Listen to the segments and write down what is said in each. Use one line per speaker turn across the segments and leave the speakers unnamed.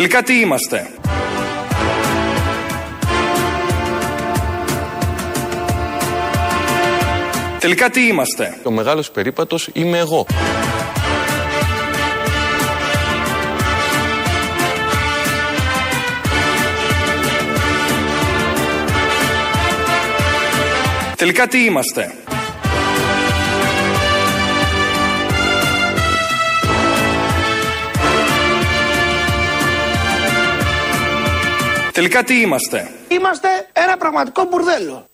Τελικά τι είμαστε; Τελικά τι είμαστε;
Ο μεγάλος περίπατος είμαι εγώ.
Τελικά τι είμαστε; Τελικά τι είμαστε;
Είμαστε ένα πραγματικό μπουρδέλο.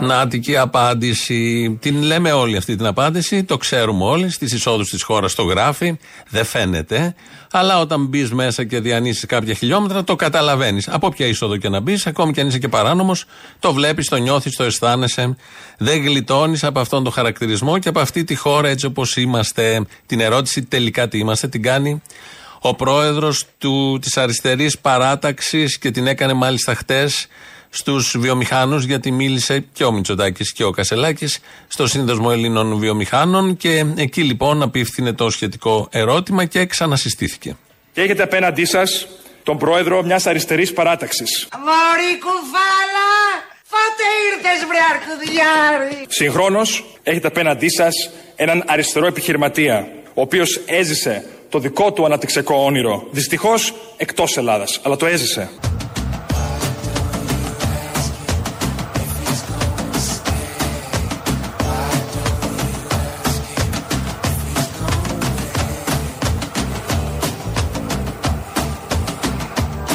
Νάτικη απάντηση. Την λέμε όλη αυτή την απάντηση. Το ξέρουμε όλοι. Στις εισόδους της χώρας το γράφει. Δεν φαίνεται. Αλλά όταν μπεις μέσα και διανύσεις κάποια χιλιόμετρα, το καταλαβαίνεις. Από ποια είσοδο και να μπεις, ακόμη και αν είσαι και παράνομος, το βλέπεις, το νιώθεις, το αισθάνεσαι. Δεν γλιτώνεις από αυτόν τον χαρακτηρισμό και από αυτή τη χώρα έτσι όπως είμαστε. Την ερώτηση τελικά τι είμαστε, την κάνει ο πρόεδρος της αριστερής παράταξης και την έκανε μάλιστα χτες στους βιομηχάνους, γιατί μίλησε και ο Μητσοτάκης και ο Κασελάκης στο Σύνδεσμο Ελλήνων Βιομηχάνων και εκεί λοιπόν απίφθινε το σχετικό ερώτημα και ξανασυστήθηκε.
Και έχετε απέναντί σας τον πρόεδρο μιας αριστερής παράταξης.
Μωρή κουφάλα! Φάτε ήρθες βρε αρχουδιάρη!
Συγχρόνως έχετε απέναντί σας έναν αριστερό επιχειρηματία, ο οποίος έζησε το δικό του αναπτυξιακό όνειρο. Δυστυχώς εκτός Ελλάδας, αλλά το έζησε.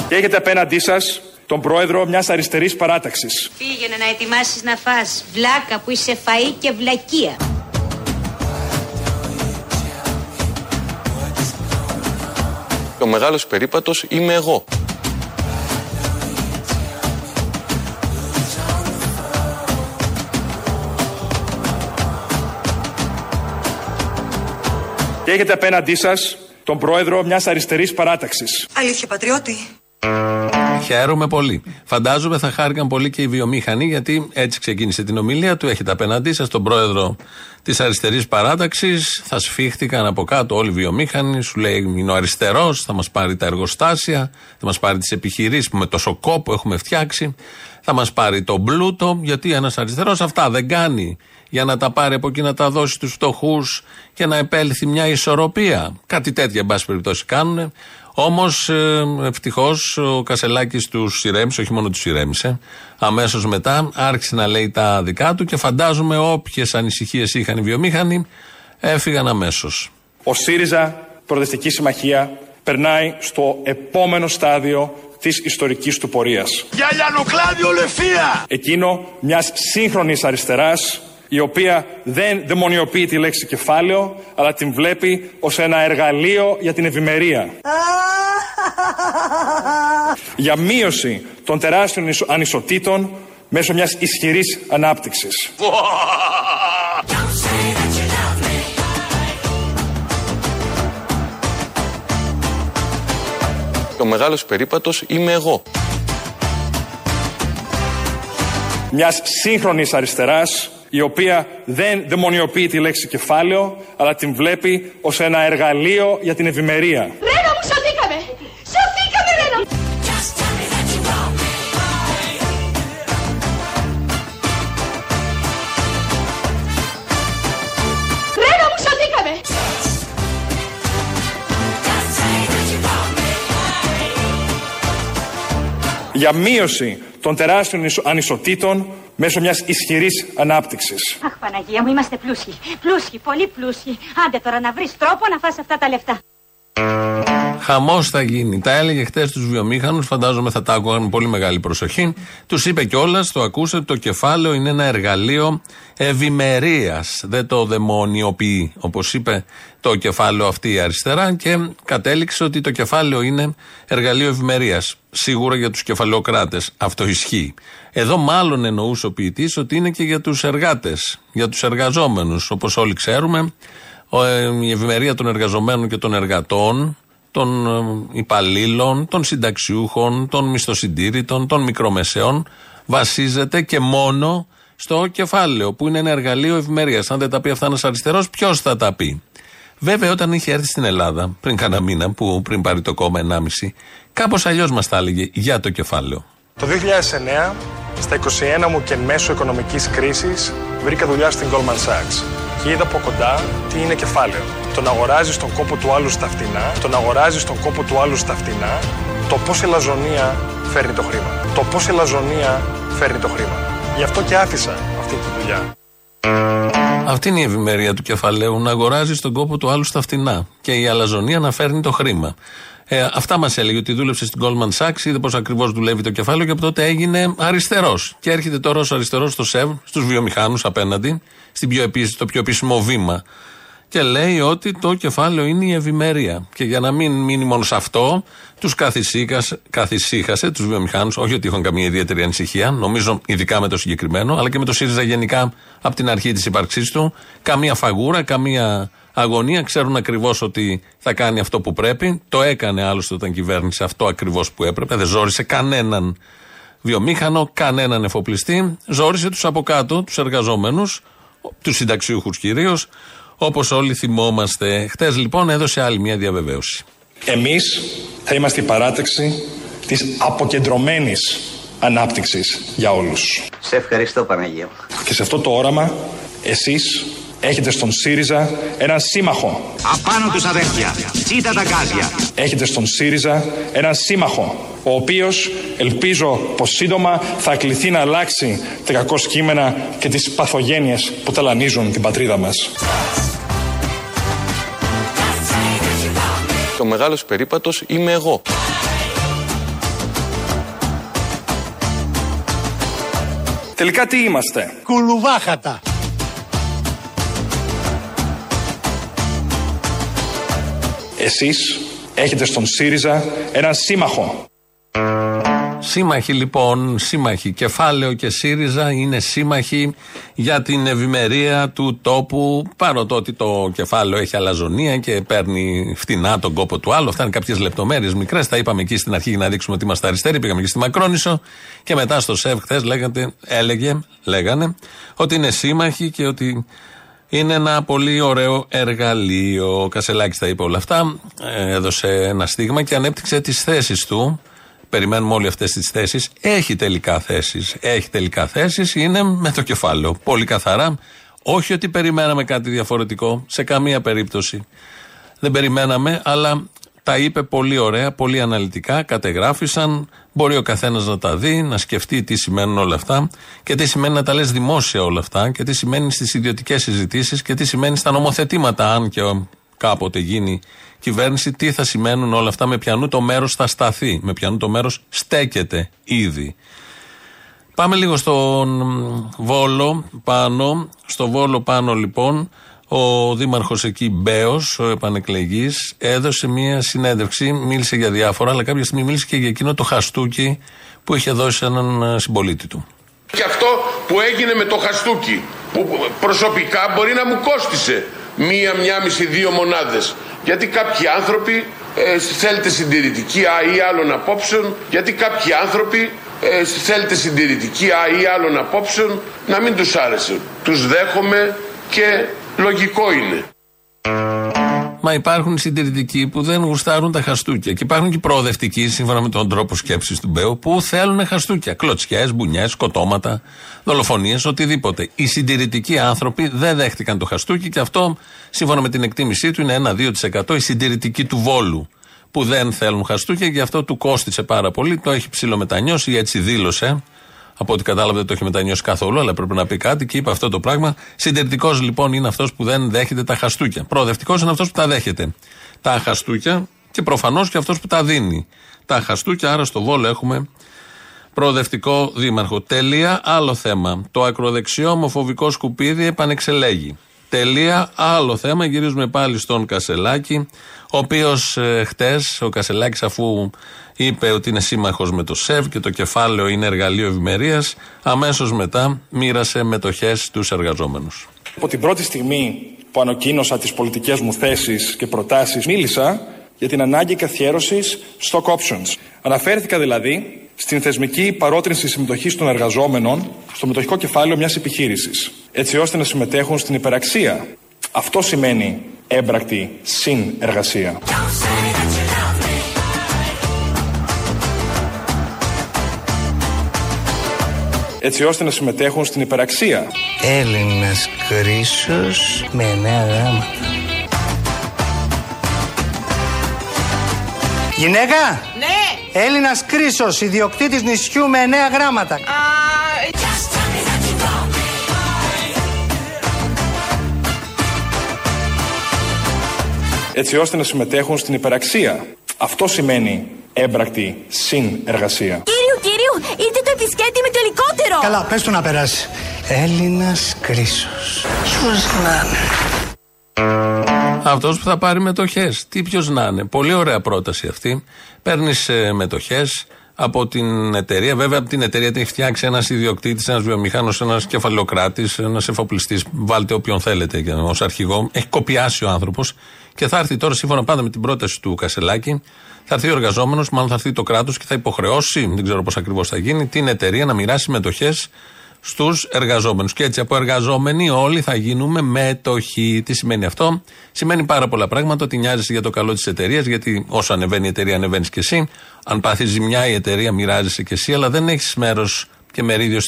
Και έχετε απέναντί σας τον πρόεδρο μιας αριστερής παράταξης.
Πήγαινε να ετοιμάσεις να φας βλάκα που είσαι φαΐ και βλακεία.
Ο μεγάλος περίπατος είμαι εγώ.
Και έχετε απέναντί σας τον πρόεδρο μιας αριστερής παράταξης.
Αλήθεια, πατριώτη.
Χαίρομαι πολύ. Φαντάζομαι θα χάρηκαν πολύ και οι βιομήχανοι, γιατί έτσι ξεκίνησε την ομιλία του. Έχετε απέναντί σας τον πρόεδρο της αριστερής παράταξης. Θα σφίχτηκαν από κάτω όλοι οι βιομήχανοι. Σου λέει είναι ο αριστερός, θα μας πάρει τα εργοστάσια, θα μας πάρει τις επιχειρήσεις που με τόσο κόπο έχουμε φτιάξει. Θα μας πάρει το μπλούτο, γιατί ένας αριστερός αυτά δεν κάνει για να τα πάρει από εκεί να τα δώσει στους φτωχούς και να επέλθει μια ισορροπία. Κάτι τέτοια, εν πάση περιπτώσει, κάνουν. Όμως, ευτυχώς, ο Κασελάκης τους ηρέμησε, όχι μόνο τους ηρέμησε. Αμέσως μετά άρχισε να λέει τα δικά του και φαντάζομαι όποιες ανησυχίες είχαν οι βιομήχανοι έφυγαν αμέσως.
Ο ΣΥΡΙΖΑ, Προοδευτική Συμμαχία, περνάει στο επόμενο στάδιο της ιστορικής του πορείας.
Για λιανοκλάδι ολεφία!
Εκείνο μιας σύγχρονης αριστεράς, η οποία δεν δαιμονιοποιεί τη λέξη κεφάλαιο, αλλά την βλέπει ως ένα εργαλείο για την ευημερία. για μείωση των τεράστιων ισο- ανισοτήτων μέσω μιας ισχυρής ανάπτυξης.
Ο μεγάλος περίπατος είμαι εγώ.
μιας σύγχρονης αριστεράς η οποία δεν δαιμονιοποιεί τη λέξη κεφάλαιο αλλά την βλέπει ως ένα εργαλείο για την ευημερία.
Ρένο μου σωθήκαμε! Σωθήκαμε Ρένο! Ρένο μου σωθήκαμε!
για μείωση των τεράστιων ισο- ανισοτήτων μέσω μιας ισχυρής ανάπτυξης.
Αχ Παναγία μου είμαστε πλούσιοι, πλούσιοι, πολύ πλούσιοι. Άντε τώρα να βρεις τρόπο να φας αυτά τα λεφτά.
Χαμός θα γίνει. Τα έλεγε χτες στου βιομήχανους, φαντάζομαι θα τα άκουγαν με πολύ μεγάλη προσοχή. Τους είπε κιόλας, το ακούσατε, το κεφάλαιο είναι ένα εργαλείο ευημερίας. Δεν το δαιμονιοποιεί, όπως είπε το κεφάλαιο αυτή η αριστερά και κατέληξε ότι το κεφάλαιο είναι εργαλείο ευημερίας. Σίγουρα για τους κεφαλαιοκράτες. Αυτό ισχύει. Εδώ μάλλον εννοούσε ο ποιητής ότι είναι και για τους εργάτες, για τους εργαζόμενους. Όπως όλοι ξέρουμε, ο, ε, η ευημερία των εργαζομένων και των εργατών, των ε, υπαλλήλων, των συνταξιούχων, των μισθοσυντήρητων, των μικρομεσαίων βασίζεται και μόνο στο κεφάλαιο που είναι ένα εργαλείο ευημερίας. Αν δεν τα πει αυτά ένας αριστερός, ποιος θα τα πει; Βέβαια, όταν είχε έρθει στην Ελλάδα, πριν κάνα μήνα, που πριν πάρει το κόμμα 1,5, κάπως αλλιώς μας τα έλεγε για το κεφάλαιο.
Το 2009, στα 21 μου και εν μέσω οικονομικής κρίσης, βρήκα δουλειά στην Goldman Sachs και είδα από κοντά τι είναι κεφάλαιο. Το να αγοράζεις τον κόπο του άλλου στα φτηνά, το να αγοράζεις τον κόπο του άλλου στα φτηνά, το πώς η λαζονία φέρνει το χρήμα. Το πώς η λαζονία φέρνει το χρήμα. Γι' αυτό και άφησα αυτή τη δουλειά.
Αυτή είναι η ευημερία του κεφαλαίου, να αγοράζει τον κόπο του άλλου στα φτηνά και η αλαζονία να φέρνει το χρήμα. Ε, αυτά μας έλεγε ότι δούλεψε στην Goldman Sachs, είδε πώς ακριβώς δουλεύει το κεφάλαιο και από τότε έγινε αριστερός. Και έρχεται τώρα ως αριστερός στο ΣΕΒ, στους βιομηχάνους απέναντι, στην πιο, στο πιο επίσημο βήμα. Και λέει ότι το κεφάλαιο είναι η ευημερία. Και για να μην μείνει μόνο σε αυτό, τους καθησύχασε, τους βιομηχάνους, όχι ότι είχαν καμία ιδιαίτερη ανησυχία, νομίζω ειδικά με το συγκεκριμένο, αλλά και με το ΣΥΡΙΖΑ γενικά από την αρχή της ύπαρξής του. Καμία φαγούρα, καμία αγωνία, ξέρουν ακριβώς ότι θα κάνει αυτό που πρέπει. Το έκανε άλλωστε όταν κυβέρνησε αυτό ακριβώς που έπρεπε. Δεν ζόρισε κανέναν βιομήχανο, κανέναν εφοπλιστή. Ζόρισε τους από κάτω, τους εργαζόμενου, τους συνταξιούχους κυρίως, όπως όλοι θυμόμαστε. Χτες λοιπόν έδωσε άλλη μια διαβεβαίωση.
Εμείς θα είμαστε η παράταξη της αποκεντρωμένης ανάπτυξης για όλους.
Σε ευχαριστώ Παναγία.
Και σε αυτό το όραμα, εσείς Έχετε στον ΣΥΡΙΖΑ έναν σύμμαχο.
Απάνω τους αδέρφια. Τσίτα τα γκάζια.
Έχετε στον ΣΥΡΙΖΑ έναν σύμμαχο, ο οποίος ελπίζω πως σύντομα θα κληθεί να αλλάξει τα κακό κείμενα και τις παθογένειες που ταλανίζουν την πατρίδα μας.
Ο μεγάλος περίπατος είμαι εγώ.
Τελικά τι είμαστε;
Κουλουβάχατα.
Εσείς έχετε στον ΣΥΡΙΖΑ έναν σύμμαχο.
Σύμμαχοι λοιπόν, σύμμαχοι. Κεφάλαιο και ΣΥΡΙΖΑ είναι σύμμαχοι για την ευημερία του τόπου. Παρότι ότι το κεφάλαιο έχει αλαζονία και παίρνει φτηνά τον κόπο του άλλου. Αυτά είναι κάποιες λεπτομέρειες μικρές. Τα είπαμε εκεί στην αρχή για να δείξουμε ότι είμαστε αριστεροί. Πήγαμε και στη Μακρόνισο. Και μετά στο ΣΕΒ χθες έλεγε, λέγανε ότι είναι σύμμαχοι και ότι είναι ένα πολύ ωραίο εργαλείο. Ο Κασελάκης τα είπε όλα αυτά. Ε, έδωσε ένα στίγμα και ανέπτυξε τις θέσεις του. Περιμένουμε όλοι αυτές τις θέσεις. Έχει τελικά θέσεις. Έχει τελικά θέσεις. Είναι με το κεφάλαιο. Πολύ καθαρά. Όχι ότι περιμέναμε κάτι διαφορετικό. Σε καμία περίπτωση. Δεν περιμέναμε, αλλά τα είπε πολύ ωραία, πολύ αναλυτικά, κατεγράφησαν. Μπορεί ο καθένας να τα δει, να σκεφτεί τι σημαίνουν όλα αυτά και τι σημαίνει να τα λες δημόσια όλα αυτά και τι σημαίνει στις ιδιωτικές συζητήσεις και τι σημαίνει στα νομοθετήματα, αν και κάποτε γίνει κυβέρνηση, τι θα σημαίνουν όλα αυτά, με πιανού το μέρος θα σταθεί, με πιανού το μέρος στέκεται ήδη. Πάμε λίγο στον Βόλο πάνω. Στο Βόλο πάνω λοιπόν ο δήμαρχος εκεί, Μπέος, ο επανεκλεγής, έδωσε μία συνέντευξη, μίλησε για διάφορα, αλλά κάποια στιγμή μίλησε και για εκείνο το χαστούκι που είχε δώσει έναν ε, συμπολίτη του.
Και αυτό που έγινε με το χαστούκι, που προσωπικά μπορεί να μου κόστισε μία, μία μισή, δύο μονάδες. Γιατί κάποιοι άνθρωποι ε, θέλετε συντηρητική α, ή άλλων απόψεων, γιατί κάποιοι άνθρωποι ε, θέλετε συντηρητική α, ή άλλων απόψεων να μην τους άρεσε. Τους δέχομαι και Λογικό είναι.
Μα υπάρχουν συντηρητικοί που δεν γουστάρουν τα χαστούκια. Και υπάρχουν και προοδευτικοί, σύμφωνα με τον τρόπο σκέψης του Μπέου, που θέλουν χαστούκια. Κλωτσιές, μπουνιές, σκοτώματα, δολοφονίες, οτιδήποτε. Οι συντηρητικοί άνθρωποι δεν δέχτηκαν το χαστούκι και αυτό, σύμφωνα με την εκτίμησή του, είναι 1-2% οι συντηρητικοί του Βόλου. Που δεν θέλουν χαστούκια και αυτό του κόστησε πάρα πολύ. Το έχει ψηλομετανιώσει, έτσι δήλωσε. Από ό,τι κατάλαβε δεν το έχει μετανιώσει καθόλου, αλλά πρέπει να πει κάτι και είπε αυτό το πράγμα. Συντηρητικός λοιπόν είναι αυτός που δεν δέχεται τα χαστούκια. Προοδευτικός είναι αυτός που τα δέχεται. Τα χαστούκια και προφανώς και αυτός που τα δίνει. Τα χαστούκια, άρα στο Βόλο έχουμε προοδευτικό δήμαρχο. Τελεία, άλλο θέμα. Το ακροδεξιό ομοφοβικό σκουπίδι επανεξελέγει. Τελεία, άλλο θέμα. Γυρίζουμε πάλι στον Κασελάκη, ο οποίος ε, χτες, ο Κασελάκης, αφού είπε ότι είναι σύμμαχος με το ΣΕΒ και το κεφάλαιο είναι εργαλείο ευημερίας, αμέσως μετά μοίρασε μετοχές στους εργαζόμενους.
Από την πρώτη στιγμή που ανακοίνωσα τις πολιτικές μου θέσεις και προτάσεις, μίλησα για την ανάγκη καθιέρωσης stock options. Αναφέρθηκα δηλαδή στην θεσμική παρότρινση συμμετοχής των εργαζόμενων στο μετοχικό κεφάλαιο μιας επιχείρησης, έτσι ώστε να συμμετέχουν στην υπεραξία. Αυτό σημαίνει έμπρακτη συνεργασία. έτσι ώστε να συμμετέχουν στην υπεραξία.
Έλληνας κρίσος με εννέα γράμματα. Γυναίκα!
Ναι!
Έλληνας κρίσος, ιδιοκτήτης νησιού με εννέα γράμματα.
Έτσι ώστε να συμμετέχουν στην υπεραξία. Αυτό σημαίνει έμπρακτη συνεργασία.
Κύριου, κύριου, ήρθε το επισκέπτη με το ελικόπτερο!
Καλά, πες του να περάσει. Έλληνας κρίσος. Ποιος να είναι;
Αυτός που θα πάρει μετοχέ. Τι ποιος να είναι. Πολύ ωραία πρόταση αυτή. Παίρνεις μετοχέ από την εταιρεία. Βέβαια, από την εταιρεία την έχει φτιάξει ένας ιδιοκτήτης, ένας βιομηχάνος, ένας κεφαλαιοκράτη, ένας εφοπλιστής. Βάλτε όποιον θέλετε ως αρχηγό. Έχει κοπιάσει ο άνθρωπος και θα έρθει τώρα, σύμφωνα πάντα με την πρόταση του Κασελάκη, θα έρθει ο εργαζόμενος, μάλλον θα έρθει το κράτος και θα υποχρεώσει, δεν ξέρω πώς ακριβώς θα γίνει, την εταιρεία να μοιράσει μετοχέ στους εργαζόμενους. Και έτσι από εργαζόμενοι όλοι θα γίνουμε μέτοχοι. Τι σημαίνει αυτό, Σημαίνει πάρα πολλά πράγματα. Ότι νοιάζεσαι για το καλό της εταιρείας, γιατί όσο ανεβαίνει η εταιρεία, ανεβαίνεις και εσύ. Αν πάθεις ζημιά η εταιρεία, μοιράζεσαι και εσύ, αλλά δεν έχεις μέρος και μερίδιο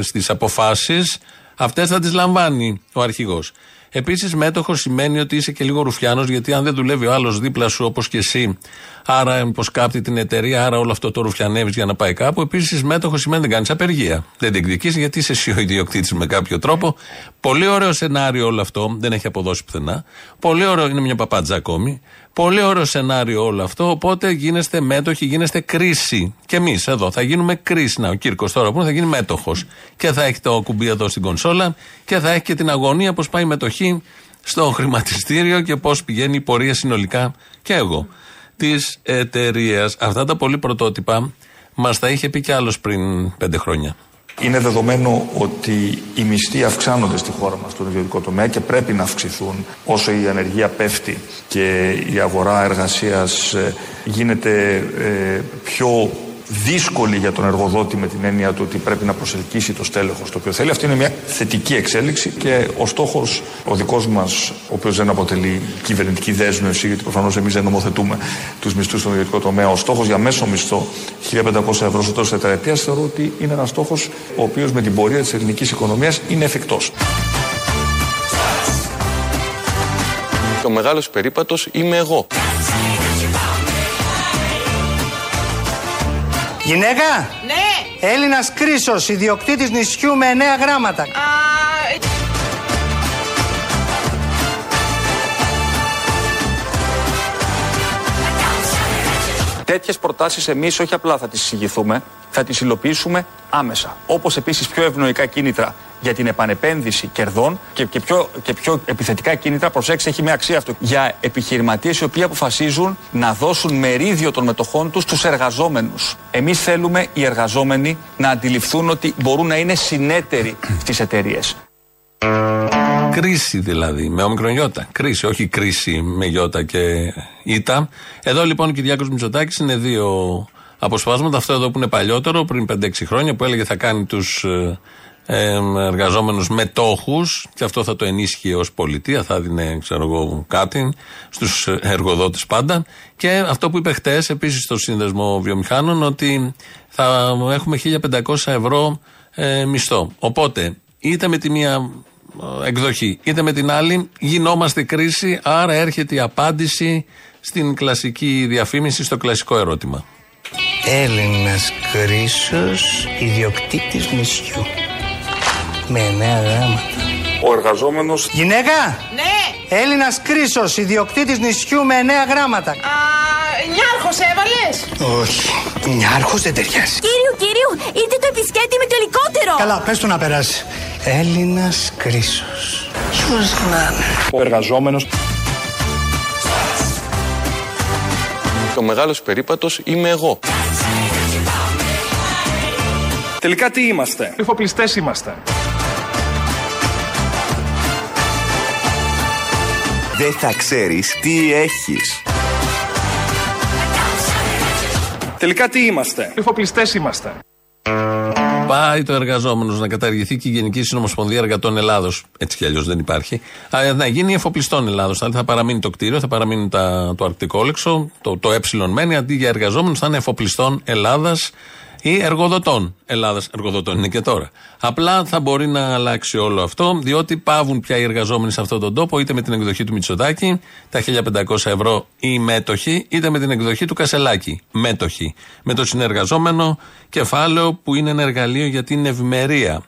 στις αποφάσεις. Αυτές θα τις λαμβάνει ο αρχηγός. Επίσης, μέτοχος σημαίνει ότι είσαι και λίγο ρουφιάνος, γιατί αν δεν δουλεύει ο άλλος δίπλα σου όπως και εσύ, άρα υποσκάπτει την εταιρεία, άρα όλο αυτό το ρουφιανεύεις για να πάει κάπου. Επίσης, μέτοχος σημαίνει δεν κάνεις απεργία. Δεν διεκδικεί γιατί είσαι εσύ ο ιδιοκτήτης με κάποιο τρόπο. Πολύ ωραίο σενάριο όλο αυτό, δεν έχει αποδώσει πουθενά. Πολύ ωραίο, είναι μια παπάντζα ακόμη. Πολύ ωραίο σενάριο όλο αυτό. Οπότε γίνεστε μέτοχοι, γίνεστε κρίση. Και εμείς εδώ θα γίνουμε κρίση. Να, ο Κύρκος τώρα που θα γίνει μέτοχος. Και θα έχει το κουμπί εδώ στην κονσόλα και θα έχει και την αγωνία πώς πάει η μετοχή στο χρηματιστήριο και πώς πηγαίνει η πορεία συνολικά και εγώ της εταιρείας. Αυτά τα πολύ πρωτότυπα μας τα είχε πει κι άλλος πριν πέντε χρόνια.
Είναι δεδομένο ότι οι μισθοί αυξάνονται στη χώρα μας στον ιδιωτικό τομέα και πρέπει να αυξηθούν όσο η ανεργία πέφτει και η αγορά εργασίας ε, γίνεται ε, πιο δύσκολη για τον εργοδότη με την έννοια του ότι πρέπει να προσελκύσει το στέλεχος το οποίο θέλει. Αυτή είναι μια θετική εξέλιξη και ο στόχος, ο δικός μας, ο οποίος δεν αποτελεί κυβερνητική δέσμευση, γιατί προφανώς εμείς δεν νομοθετούμε τους μισθούς στον ιδιωτικό τομέα, ο στόχος για μέσο μισθό 1500 ευρώ στο τέλο τετραετίας θεωρώ ότι είναι ένας στόχος ο οποίος με την πορεία της ελληνικής οικονομίας είναι εφικτός.
Ο μεγάλος περίπατος είμαι εγώ.
Γυναίκα!
Ναι!
Έλληνας κρίσος, ιδιοκτήτης νησιού με εννέα γράμματα.
Τέτοιες προτάσεις εμείς όχι απλά θα τις εισηγηθούμε, θα τις υλοποιήσουμε άμεσα. Όπως επίσης πιο ευνοϊκά κίνητρα για την επανεπένδυση κερδών και, και, πιο, και πιο επιθετικά κίνητρα, προσέξτε, έχει μια αξία αυτό, για επιχειρηματίες οι οποίοι αποφασίζουν να δώσουν μερίδιο των μετοχών τους στους εργαζόμενους. Εμείς θέλουμε οι εργαζόμενοι να αντιληφθούν ότι μπορούν να είναι συνέτεροι στις εταιρείες.
Κρίση δηλαδή, με ομικρονιώτα. Κρίση, όχι κρίση με γιώτα και ήττα. Εδώ λοιπόν ο Κυριάκος Μητσοτάκης είναι δύο αποσπάσματα. Αυτό εδώ που είναι παλιότερο, πριν 5-6 χρόνια, που έλεγε θα κάνει τους ε, εργαζόμενους μετόχους και αυτό θα το ενίσχυε ως πολιτεία, θα δίνει, ξέρω εγώ, κάτι στους εργοδότες πάντα. Και αυτό που είπε χτες, επίσης στο Σύνδεσμο Βιομηχάνων, ότι θα έχουμε 1500 ευρώ ε, μισθό. Οπότε, είτε με τη μία εκδοχή. Είτε με την άλλη, γινόμαστε κρίση, άρα έρχεται η απάντηση στην κλασική διαφήμιση, στο κλασικό ερώτημα.
Έλληνας κρίσος, ιδιοκτήτης νησιού. Με εννέα γράμματα.
Ο εργαζόμενο.
Γυναίκα!
Ναι!
Έλληνας κρίσος, ιδιοκτήτης νησιού με εννέα γράμματα.
Α, νιάρχος έβαλες!
Όχι, νιάρχος δεν ταιριάζει.
Κύριου, κύριου, ήρθε το επισκέπτη με το ελικόπτερο!
Καλά, πες του να περάσει. Έλληνας κρίσος. Ποιος να είναι.
Ο εργαζόμενο
Ο μεγάλος περίπατος είμαι εγώ.
Τελικά τι είμαστε; Εφοπλιστές είμαστε.
Δεν θα ξέρεις τι έχεις.
Τελικά τι είμαστε; Εφοπλιστές είμαστε.
Πάει το εργαζόμενος να καταργηθεί και η Γενική Συνομοσπονδία Εργατών Ελλάδος. Έτσι κι αλλιώς δεν υπάρχει. Α, να γίνει εφοπλιστών Ελλάδος. Δηλαδή θα παραμείνει το κτίριο, θα παραμείνει τα, το αρτικόλεξο, το, το ε μένει, αντί για εργαζόμενους θα είναι εφοπλιστών Ελλάδας ή εργοδοτών Ελλάδας. Εργοδοτών είναι και τώρα. Απλά θα μπορεί να αλλάξει όλο αυτό, διότι πάβουν πια οι εργαζόμενοι σε αυτόν τον τόπο, είτε με την εκδοχή του Μητσοτάκη, τα 1500 ευρώ ή μέτοχοι, είτε με την εκδοχή του Κασελάκη, μέτοχοι. Με το συνεργαζόμενο κεφάλαιο που είναι ένα εργαλείο για την ευημερία.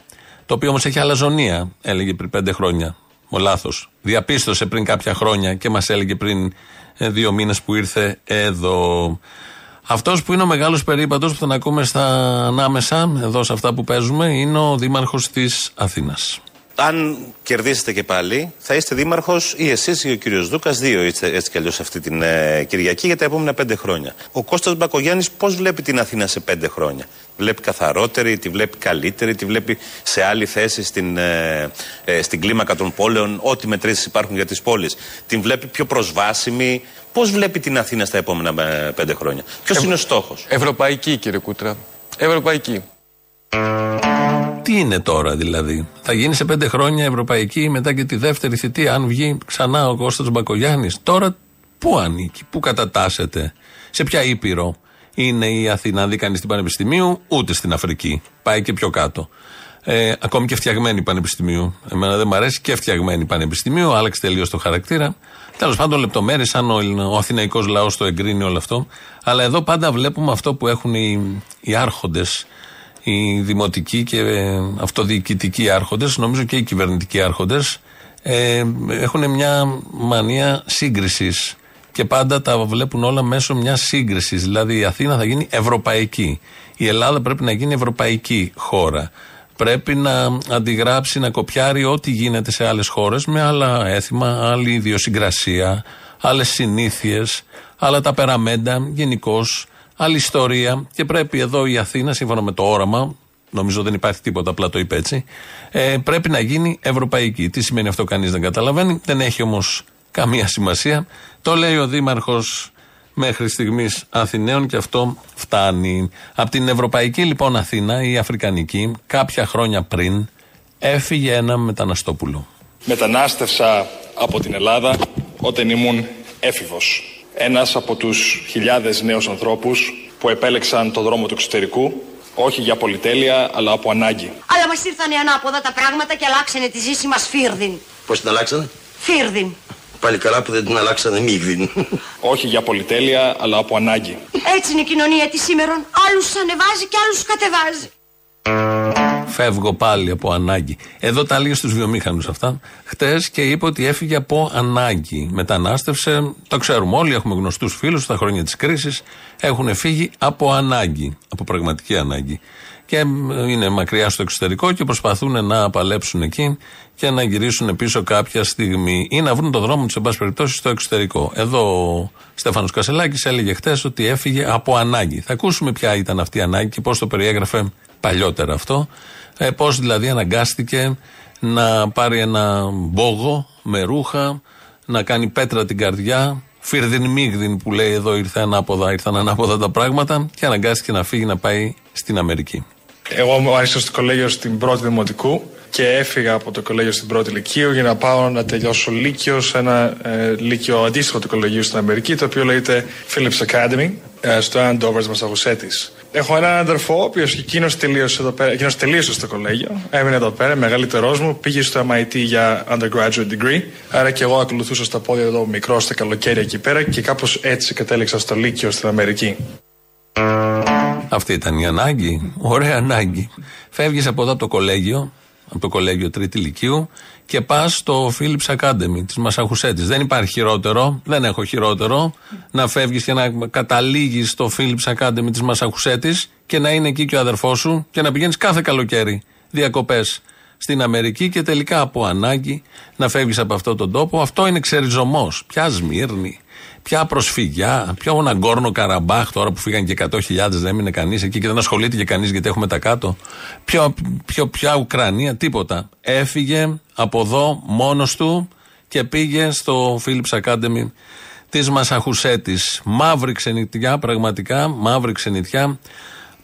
Το οποίο όμως έχει αλαζονία, έλεγε πριν πέντε χρόνια. Ο λάθος. Διαπίστωσε πριν κάποια χρόνια και μας έλεγε πριν ε, δύο μήνες που ήρθε εδώ. Αυτός που είναι ο μεγάλος περίπατος που τον ακούμε στα ανάμεσα, εδώ σε αυτά που παίζουμε, είναι ο Δήμαρχος της Αθήνας.
Αν κερδίσετε και πάλι, θα είστε δήμαρχος ή εσείς ή ο κύριος Δούκας, δύο έτσι, έτσι κι αλλιώς αυτή την ε, Κυριακή για τα επόμενα πέντε χρόνια. Ο Κώστας Μπακογιάννης πώς βλέπει την Αθήνα σε πέντε χρόνια; Βλέπει καθαρότερη, τη βλέπει καλύτερη, τη βλέπει σε άλλη θέση στην, ε, ε, στην κλίμακα των πόλεων, ό,τι μετρήσεις υπάρχουν για τις πόλεις. Την βλέπει πιο προσβάσιμη. Πώς βλέπει την Αθήνα στα επόμενα ε, πέντε χρόνια; Ποιος είναι ο στόχος;
Ευρωπαϊκή, κύριε Κούτρα. Ευρωπαϊκή.
Τι είναι τώρα δηλαδή; Θα γίνει σε πέντε χρόνια ευρωπαϊκή μετά και τη δεύτερη θητεία. Αν βγει ξανά ο Κώστας Μπακογιάννης. Τώρα πού ανήκει, πού κατατάσσεται, σε ποια ήπειρο είναι η Αθήνα. δει κανείς στην Πανεπιστημίου, ούτε στην Αφρική. Πάει και πιο κάτω. Ε, ακόμη και φτιαγμένη Πανεπιστημίου. Εμένα δεν μου αρέσει και φτιαγμένη Πανεπιστημίου, άλλαξε τελείως το χαρακτήρα. Τέλος πάντων, λεπτομέρειες, αν ο, ο αθηναϊκός λαός το εγκρίνει όλο αυτό. Αλλά εδώ πάντα βλέπουμε αυτό που έχουν οι, οι άρχοντες οι δημοτικοί και ε, αυτοδιοικητικοί άρχοντες, νομίζω και οι κυβερνητικοί άρχοντες, ε, έχουν μια μανία σύγκρισης. Και πάντα τα βλέπουν όλα μέσω μια σύγκρισης. Δηλαδή η Αθήνα θα γίνει ευρωπαϊκή. Η Ελλάδα πρέπει να γίνει ευρωπαϊκή χώρα. Πρέπει να αντιγράψει, να κοπιάρει ό,τι γίνεται σε άλλες χώρες με άλλα έθιμα, άλλη ιδιοσυγκρασία, άλλες συνήθειες, άλλα τα περαμέντα γενικώς άλλη ιστορία και πρέπει εδώ η Αθήνα, σύμφωνα με το όραμα, νομίζω δεν υπάρχει τίποτα, απλά το είπε έτσι, ε, πρέπει να γίνει ευρωπαϊκή. Τι σημαίνει αυτό, κανείς δεν καταλαβαίνει. Δεν έχει όμως καμία σημασία. Το λέει ο Δήμαρχος μέχρι στιγμής Αθηναίων και αυτό φτάνει. Από την Ευρωπαϊκή λοιπόν Αθήνα, η Αφρικανική, κάποια χρόνια πριν, έφυγε ένα μεταναστόπουλο.
Μετανάστευσα από την Ελλάδα όταν ήμουν έφηβος ένας από τους χιλιάδες νέους ανθρώπους που επέλεξαν το δρόμο του εξωτερικού, όχι για πολυτέλεια, αλλά από ανάγκη.
Αλλά μας ήρθανε ανάποδα τα πράγματα και αλλάξανε τη ζήση μας φίρδιν.
Πώς την αλλάξανε;
Φίρδιν.
Πάλι καλά που δεν την αλλάξανε μίγδιν.
Όχι για πολυτέλεια, αλλά από ανάγκη.
Έτσι είναι η κοινωνία της σήμερα. Άλλους ανεβάζει και άλλους κατεβάζει.
Φεύγω πάλι από ανάγκη. Εδώ τα λέει στους βιομήχανους αυτά. Χτες και είπε ότι έφυγε από ανάγκη. Μετανάστευσε, το ξέρουμε όλοι, έχουμε γνωστούς φίλους στα χρόνια της κρίσης. Έχουν φύγει από ανάγκη. Από πραγματική ανάγκη. Και είναι μακριά στο εξωτερικό και προσπαθούν να παλέψουν εκεί και να γυρίσουν πίσω κάποια στιγμή ή να βρουν το δρόμο τους, εν πάση περιπτώσει, στο εξωτερικό. Εδώ ο Στέφανος Κασελάκης έλεγε χτες ότι έφυγε από ανάγκη. Θα ακούσουμε ποια ήταν αυτή η ανάγκη και πώς το περιέγραφε παλιότερα αυτό. Ε, Πώς δηλαδή αναγκάστηκε να πάρει ένα μπόγο με ρούχα, να κάνει πέτρα την καρδιά, φίρδιν μίγδιν που λέει εδώ ήρθε ανάποδα, ήρθαν ανάποδα τα πράγματα και αναγκάστηκε να φύγει να πάει στην Αμερική.
Εγώ μου άρεσε στο κολέγιο στην πρώτη δημοτικού και έφυγα από το κολέγιο στην πρώτη λυκείου για να πάω να τελειώσω λύκειο σε ένα ε, λύκειο αντίστοιχο του κολεγίου στην Αμερική, το οποίο λέγεται Phillips Academy, ε, στο Andover, Massachusetts. Έχω έναν αδερφό, ο οποίος εκείνος τελείωσε, εδώ πέρα, εκείνος τελείωσε στο κολέγιο, έμεινε εδώ πέρα, μεγαλύτερός μου, πήγε στο MIT για undergraduate degree. Άρα και εγώ ακολουθούσα στα πόδια εδώ μικρό στα καλοκαίρια εκεί πέρα και κάπως έτσι κατέληξα στο Λύκειο στην Αμερική.
Αυτή ήταν η ανάγκη. Ωραία ανάγκη. Φεύγεις από εδώ από το κολέγιο, από το κολέγιο Τρίτη Λυκείου και πας στο Philips Academy της Μασαχουσέτης. Δεν υπάρχει χειρότερο, δεν έχω χειρότερο, να φεύγεις και να καταλήγεις στο Philips Academy της Μασαχουσέτης και να είναι εκεί και ο αδερφός σου και να πηγαίνεις κάθε καλοκαίρι διακοπές στην Αμερική και τελικά από ανάγκη να φεύγεις από αυτόν τον τόπο. Αυτό είναι ξεριζωμός. Πια Σμύρνη, Ποια προσφυγιά, ποιο Ναγκόρνο Καραμπάχ τώρα που φύγαν και 100.000 δεν έμεινε κανείς εκεί και δεν ασχολείται και κανείς γιατί έχουμε τα κάτω. Ποιο, ποιο, ποια Ουκρανία, τίποτα. Έφυγε από εδώ μόνος του και πήγε στο Philips Academy της Μασαχουσέτης. Μαύρη ξενιτιά, πραγματικά, μαύρη ξενιτιά.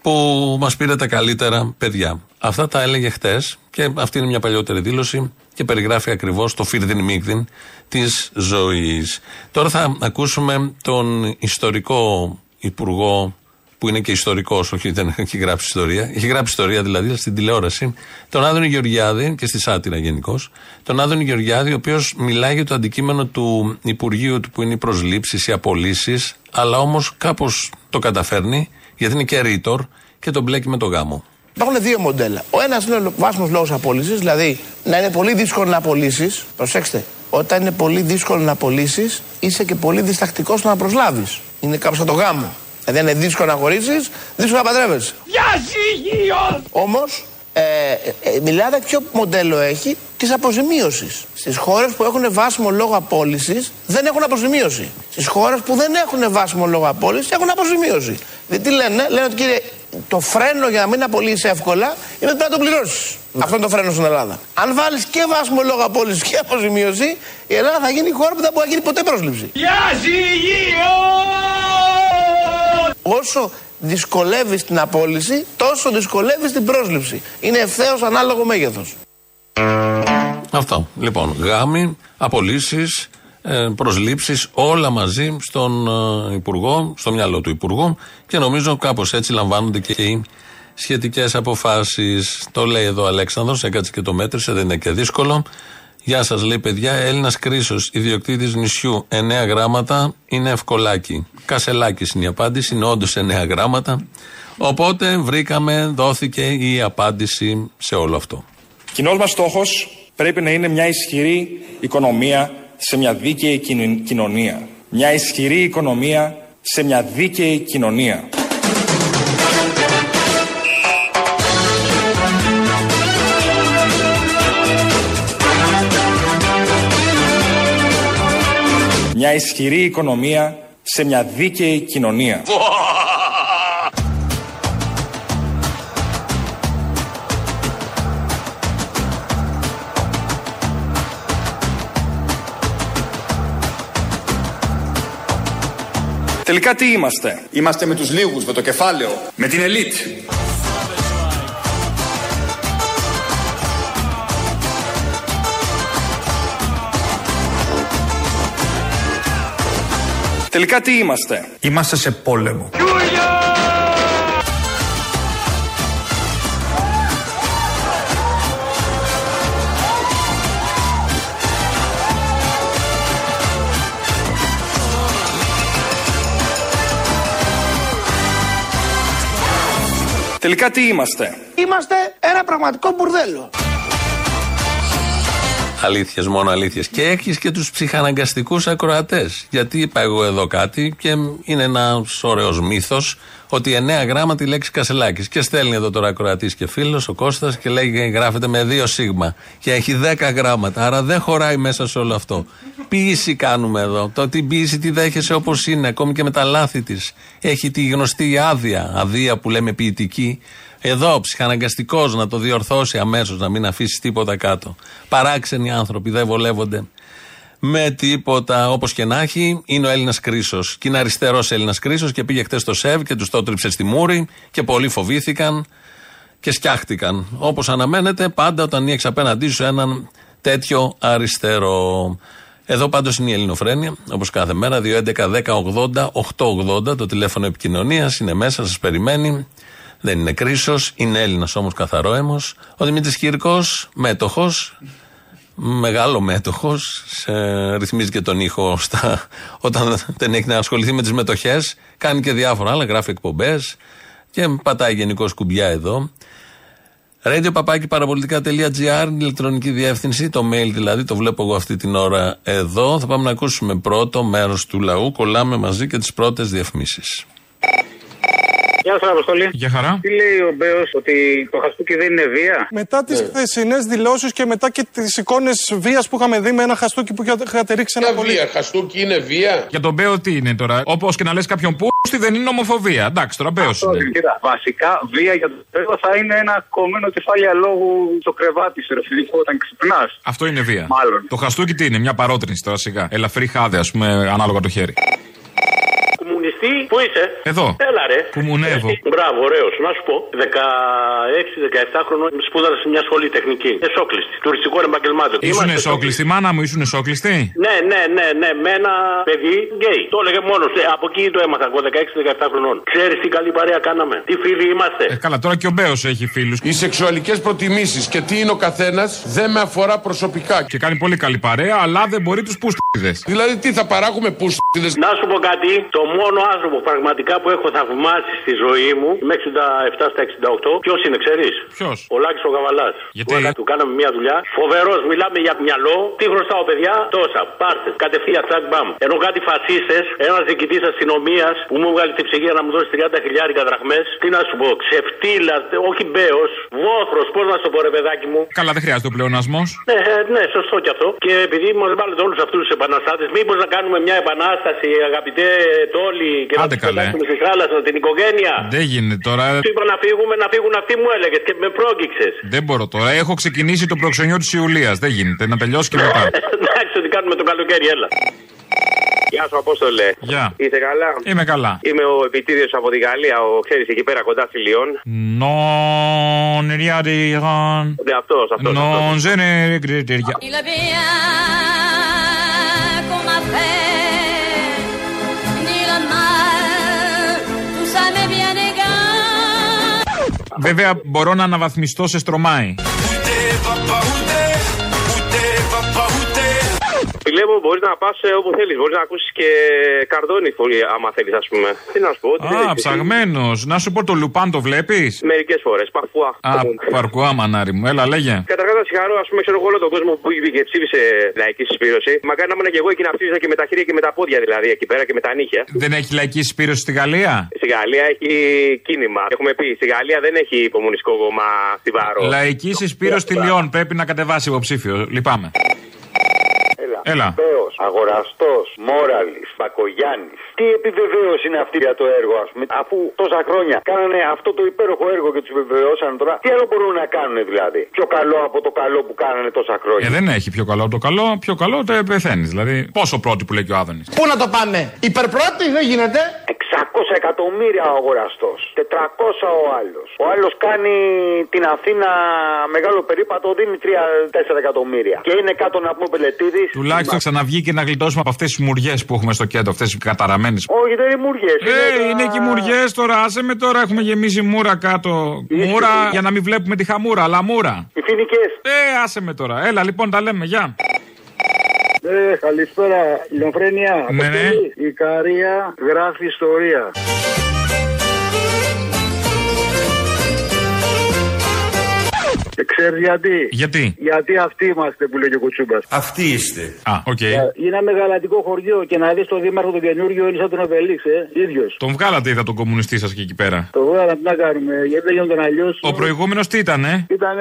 που μας πήρε τα καλύτερα παιδιά. Αυτά τα έλεγε χτες και αυτή είναι μια παλιότερη δήλωση και περιγράφει ακριβώς το φίρδιν μίγδιν της ζωής. Τώρα θα ακούσουμε τον ιστορικό υπουργό που είναι και ιστορικός, όχι δεν έχει γράψει ιστορία. Έχει γράψει ιστορία δηλαδή στην τηλεόραση. Τον Άδωνη Γεωργιάδη και στη Σάτυρα γενικώς. Τον Άδωνη Γεωργιάδη, ο οποίος μιλάει για το αντικείμενο του Υπουργείου του που είναι οι προσλήψεις, οι απολύσεις, αλλά όμως κάπως το καταφέρνει, γιατί είναι και ρήτορ και τον μπλέκει με το γάμο.
Υπάρχουν δύο μοντέλα. Ο ένας είναι ο βάσιμο λόγος απόλυσης, δηλαδή να είναι πολύ δύσκολο να απολύσεις. Προσέξτε, όταν είναι πολύ δύσκολο να απολύσεις, είσαι και πολύ διστακτικός να προσλάβεις. Είναι κάπως σαν το γάμο. Δεν είναι δύσκολο να χωρίσει, δύσκολο να παντρεύεσαι.
Διαζύγιο!
Όμως, ε, ε, μιλάτε ποιο μοντέλο έχει της αποζημίωσης. Στις χώρες που έχουν βάσιμο λόγο απόλυσης δεν έχουν αποζημίωση. Στις χώρες που δεν έχουν βάσιμο λόγο απόλυσης έχουν αποζημίωση. Δηλαδή τι λένε, λένε ότι κύριε, το φρένο για να μην απολύσει εύκολα είναι ότι πρέπει να το πληρώσεις. Αυτό είναι το φρένο στην Ελλάδα. Αν βάλεις και βάσιμο λόγο απόλυσης και αποζημίωση, η Ελλάδα θα γίνει η χώρα που δεν μπορεί να γίνει ποτέ πρόσληψη. Όσο δυσκολεύει την απόλυση, τόσο δυσκολεύει την πρόσληψη. Είναι ευθέως ανάλογο μέγεθος.
Αυτό. Λοιπόν, γάμοι, απολύσεις, προσλήψεις, όλα μαζί στον ε, Υπουργό, στο μυαλό του Υπουργού και νομίζω κάπως έτσι λαμβάνονται και οι σχετικές αποφάσεις. Το λέει εδώ ο Αλέξανδρος, έκατσε και το μέτρησε, δεν είναι και δύσκολο. Γεια σας, λέει παιδιά. Έλληνας Κρίσος, ιδιοκτήτης νησιού. 9 γράμματα είναι ευκολάκι. Κασελάκι είναι η απάντηση. Είναι όντως 9 γράμματα. Οπότε βρήκαμε, δόθηκε η απάντηση σε όλο αυτό.
Κοινός μας στόχος πρέπει να είναι μια ισχυρή οικονομία σε μια δίκαιη κοινωνία. Μια ισχυρή οικονομία σε μια δίκαιη κοινωνία. Μια ισχυρή οικονομία σε μια δίκαιη κοινωνία. Τελικά τι είμαστε; Είμαστε με τους λίγους, με το κεφάλαιο, με την ελίτ. Τελικά τι είμαστε;
Είμαστε σε πόλεμο.
Τελικά τι είμαστε;
Είμαστε ένα πραγματικό μπουρδέλο.
Αλήθειες, μόνο αλήθειες. Και έχεις και τους ψυχαναγκαστικούς ακροατές. Γιατί είπα εγώ εδώ κάτι και είναι ένας ωραίος μύθος ότι εννέα γράμμα τη λέξη Κασελάκης. Και στέλνει εδώ τώρα ακροατής και φίλος, ο Κώστας, και λέει γράφεται με δύο σίγμα. Και έχει δέκα γράμματα. Άρα δεν χωράει μέσα σε όλο αυτό. Ποιήση κάνουμε εδώ; Το την ποιήση τη δέχεσαι όπως είναι, ακόμη και με τα λάθη της. Έχει τη γνωστή άδεια. Αδεία που λέμε ποιητική. Εδώ, ψυχαναγκαστικός να το διορθώσει αμέσως, να μην αφήσει τίποτα κάτω. Παράξενοι άνθρωποι δεν βολεύονται με τίποτα. Όπως και να έχει, είναι ο Έλληνας Κρίσος. Και είναι αριστερός Έλληνας Κρίσος και πήγε χτες στο ΣΕΒ και τους το τρίψε στη μούρη και πολλοί φοβήθηκαν και σκιάχτηκαν. Όπως αναμένεται, πάντα όταν έχει απέναντί σου έναν τέτοιο αριστερό. Εδώ πάντως είναι η Ελληνοφρένεια, όπως κάθε μέρα, 2.11.10.80.880 το τηλέφωνο επικοινωνίας, είναι μέσα, σας περιμένει. Δεν είναι κρίσος, είναι Έλληνας όμως καθαρόαιμο. Ο Δημήτρης Κύρκος, μέτοχος, μεγάλο μέτοχος, ρυθμίζει και τον ήχο στα, όταν δεν έχει να ασχοληθεί με τις μετοχές. Κάνει και διάφορα άλλα, γράφει εκπομπές και πατάει γενικώς κουμπιά εδώ. Radio παπάκι παραπολιτικά.gr, ηλεκτρονική διεύθυνση, το mail δηλαδή, το βλέπω εγώ αυτή την ώρα εδώ. Θα πάμε να ακούσουμε πρώτο μέρος του λαού. Κολλάμε μαζί και τις πρώτες διαφημίσεις.
Γεια σας, Αποστολή.
Για χαρά.
Τι λέει ο Μπέος, ότι το χαστούκι δεν είναι βία;
Μετά τις
Ναι.
χθεσινές δηλώσεις και μετά και τις εικόνες βίας που είχαμε δει με ένα χαστούκι που είχατε ρίξει ένα πολύ.
Βία, χαστούκι είναι βία;
Για τον Μπέο τι είναι τώρα; Όπως και να λες κάποιον πούστη δεν είναι ομοφοβία. Εντάξει, τώρα Μπέος
Αυτό,
είναι.
κοίτα, βασικά βία για τον Μπέο θα είναι ένα κομμένο κεφάλια λόγου στο κρεβάτι σου, ρε φιλικό, όταν ξυπνάς.
Αυτό είναι βία.
Μάλλον.
Το χαστούκι τι είναι, μια παρότρινση τώρα σιγά. Ελαφρύ χάδε, ας πούμε, ανάλογα το χέρι.
Κομμουνιστή
Τι, πού είσαι;
Εδώ.
Έλα ρε.
Που μουνεύω.
Ε, Μπράβο, ωραίος. Να σου πω. 16-17 χρονών σπούδασα σε μια σχολή τεχνική. Εσόκλειστη. Τουριστικών επαγγελμάτων.
Ήσουν
Είμαστε στο-
εσόκλειστη, μάνα μου, ήσουν εσόκλειστη.
Ναι, ναι, ναι, ναι, με ένα παιδί γκέι. Το έλεγε μόνος. Από εκεί το έμαθα εγώ 16-17 χρονών. Ξέρεις τι καλή παρέα κάναμε; Τι φίλοι είμαστε;
Ε, καλά, τώρα και ο Μπέος έχει φίλους.
Οι σεξουαλικές προτιμήσεις και τι είναι ο καθένας δεν με αφορά προσωπικά.
Και κάνει πολύ καλή παρέα, αλλά δεν μπορεί τους πούστιδες.
Δηλαδή τι θα παράγουμε πούστιδες;
Να σου πω κάτι, το μόνο άνθρωπο πραγματικά που έχω θαυμάσει στη ζωή μου μέχρι 67 στα 68, ποιος είναι, ξέρεις;
Ποιος;
Ο Λάκης ο Καβαλά.
Γιατί;
Του κάναμε μια δουλειά. Φοβερός, μιλάμε για μυαλό. Τι χρωστάω, παιδιά, τόσα. Πάρτε, κατευθείαν, τσακ μπαμ. Ενώ κάτι φασίστες, ένας διοικητής αστυνομίας που μου έβγαλε τη ψυγεία να μου δώσει 30 χιλιάρικα δραχμές. Τι να σου πω, ξεφτύλα, όχι μπέος, βόθρος, πώς να σου το πω, ρε παιδάκι μου.
Καλά, δεν χρειάζεται ο πλεονασμός.
Ναι, ε, ναι, σωστό κι αυτό. Και επειδή μα βάλετε όλους αυτούς τους επαναστάτες, μήπως να κάνουμε μια επανάσταση, αγαπητέ Τόλι, και
Άντε
να τους
καλέ.
πετάξουμε στη θάλασσα την οικογένεια.
Δεν γίνεται τώρα.
Του είπα να φύγουμε, να φύγουν αυτοί μου έλεγες και με πρόγγιξε.
Δεν μπορώ τώρα. Έχω ξεκινήσει το προξενιό της Ιουλίας. Δεν γίνεται. Να τελειώσει και μετά.
Εντάξει, ότι κάνουμε το καλοκαίρι, έλα.
Γεια σου, Απόστολε.
Γεια.
Είσαι καλά;
Είμαι καλά.
Είμαι ο επιτήριο από τη Γαλλία, ο ξέρεις εκεί πέρα κοντά στη Λιόν.
Non, il y a des rangs.
Ναι, αυτός, αυτός.
Non, je ne regrette rien.
Il a bien qu'on m'a
Βέβαια, μπορώ να αναβαθμιστώ σε στρωμάει.
Φιλέ μου, μπορείς να πας όπου θέλεις. Μπορείς να ακούσεις και καρδόνι φωνή, άμα θέλεις, ας πούμε. Τι να σου πω, τι
Α, ψαγμένος. Να σου πω το λουπάν το βλέπεις;
Μερικές φορές, παρφουά.
Α, παρκουά, μανάρι μου. Έλα, λέγε.
Καταρχάς να συγχαρώ, ας πούμε, ξέρω εγώ όλο τον κόσμο που πήγε και ψήφισε λαϊκή συσπήρωση. Μακάρι να ήμουν και εγώ εκεί να ψήφισα και με τα χέρια και με τα πόδια δηλαδή εκεί πέρα και με τα νύχια.
Δεν έχει λαϊκή συσπήρωση στη Γαλλία;
Στη Γαλλία έχει κίνημα. Έχουμε πει, στη Γαλλία δεν έχει υπομονιστικό κόμμα στιβαρό.
Λαϊκή συσπήρωση στη Λιόν. Πρέπει να κατεβάσει υποψήφιο. Λυπάμαι. Έλα.
Πέος, αγοραστός, Μόραλης, Μπακογιάννης. Τι επιβεβαίωση είναι αυτή για το έργο, ας πούμε, αφού τόσα χρόνια κάνανε αυτό το υπέροχο έργο και τους βεβαιώσαν τώρα. Τι άλλο μπορούν να κάνουν δηλαδή, πιο καλό από το καλό που κάνανε τόσα χρόνια.
Ε, δεν έχει πιο καλό από το καλό. Πιο καλό το πεθαίνεις. Δηλαδή, πόσο πρώτη που λέει και ο Άδωνης;
Πού να το πάμε, υπερπρώτη δεν γίνεται.
600 εκατομμύρια ο αγοραστός. 400 ο άλλος. Ο άλλος κάνει την Αθήνα μεγάλο περίπατο, δίνει 3-4 εκατομμύρια. Και είναι κάτω να πούμε πελετήδης.
Τουλάχιστον ξαναβγεί και να γλιτώσουμε από αυτές τις μουριές που έχουμε στο κέντρο, αυτές οι καταραμένες.
Όχι, δεν είναι μουριές.
Ε, είναι και οι μουριές τώρα. Άσε με τώρα, έχουμε γεμίσει μούρα κάτω. Μούρα για να μην βλέπουμε τη χαμούρα, αλλά μούρα.
Οι φοινικές.
Ε, άσε με τώρα. Έλα λοιπόν, τα λέμε. Γεια.
Ε, καλησπέρα, Λιονφρένια.
Ναι, ναι.
Η Καρία γράφει ιστορία. Και ξέρεις γιατί;
Γιατί;
Γιατί αυτοί είμαστε που λέει και ο Κουτσούμπας.
Αυτοί είστε. Α, οκ.
Είναι ένα μεγαλαντικό χωριό και να δεις τον Δήμαρχο τον καινούριο είναι σαν τον Αβελίξ, ε, ίδιος.
Τον βγάλατε, είδα τον κομμουνιστή σας και εκεί πέρα.
Το βγάλα, τι να κάνουμε, γιατί δεν γίνονταν αλλιώς.
Ο προηγούμενος τι ήταν, ε;
Ήταν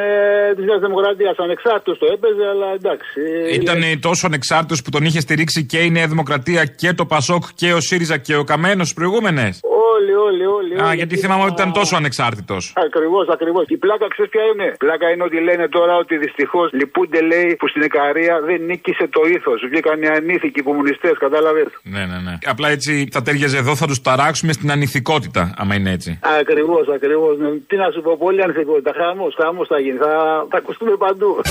της Νέας Δημοκρατίας, ανεξάρτητος το έπαιζε, αλλά εντάξει. ε,
Ήταν τόσο ανεξάρτητος που τον είχε στηρίξει και η Νέα Δημοκρατία και το Πασόκ και ο ΣΥΡΙΖΑ και ο Καμένος στι προηγούμενες;
Όλοι, όλοι, όλοι.
Α,
όλοι.
γιατί θυμάμαι ότι ήταν τόσο ανεξάρτητος.
Ακριβώς, ακριβώς. Η πλάκα ξέρεις ποια είναι; Πλάκα είναι ότι λένε τώρα ότι δυστυχώς λυπούνται, λέει, που στην Ικαρία δεν νίκησε το ήθος. Βγήκαν οι ανήθικοι κομμουνιστές, κατάλαβες.
Ναι, ναι, ναι. Απλά έτσι θα τέριαζε εδώ, θα τους ταράξουμε στην ανηθικότητα, άμα είναι έτσι.
Ακριβώς, ακριβώς. Τι να σου πω, πολύ ανθικότητα. Χαμός, χαμός θα γίνει. Θα, θα ακουστούμε παντού.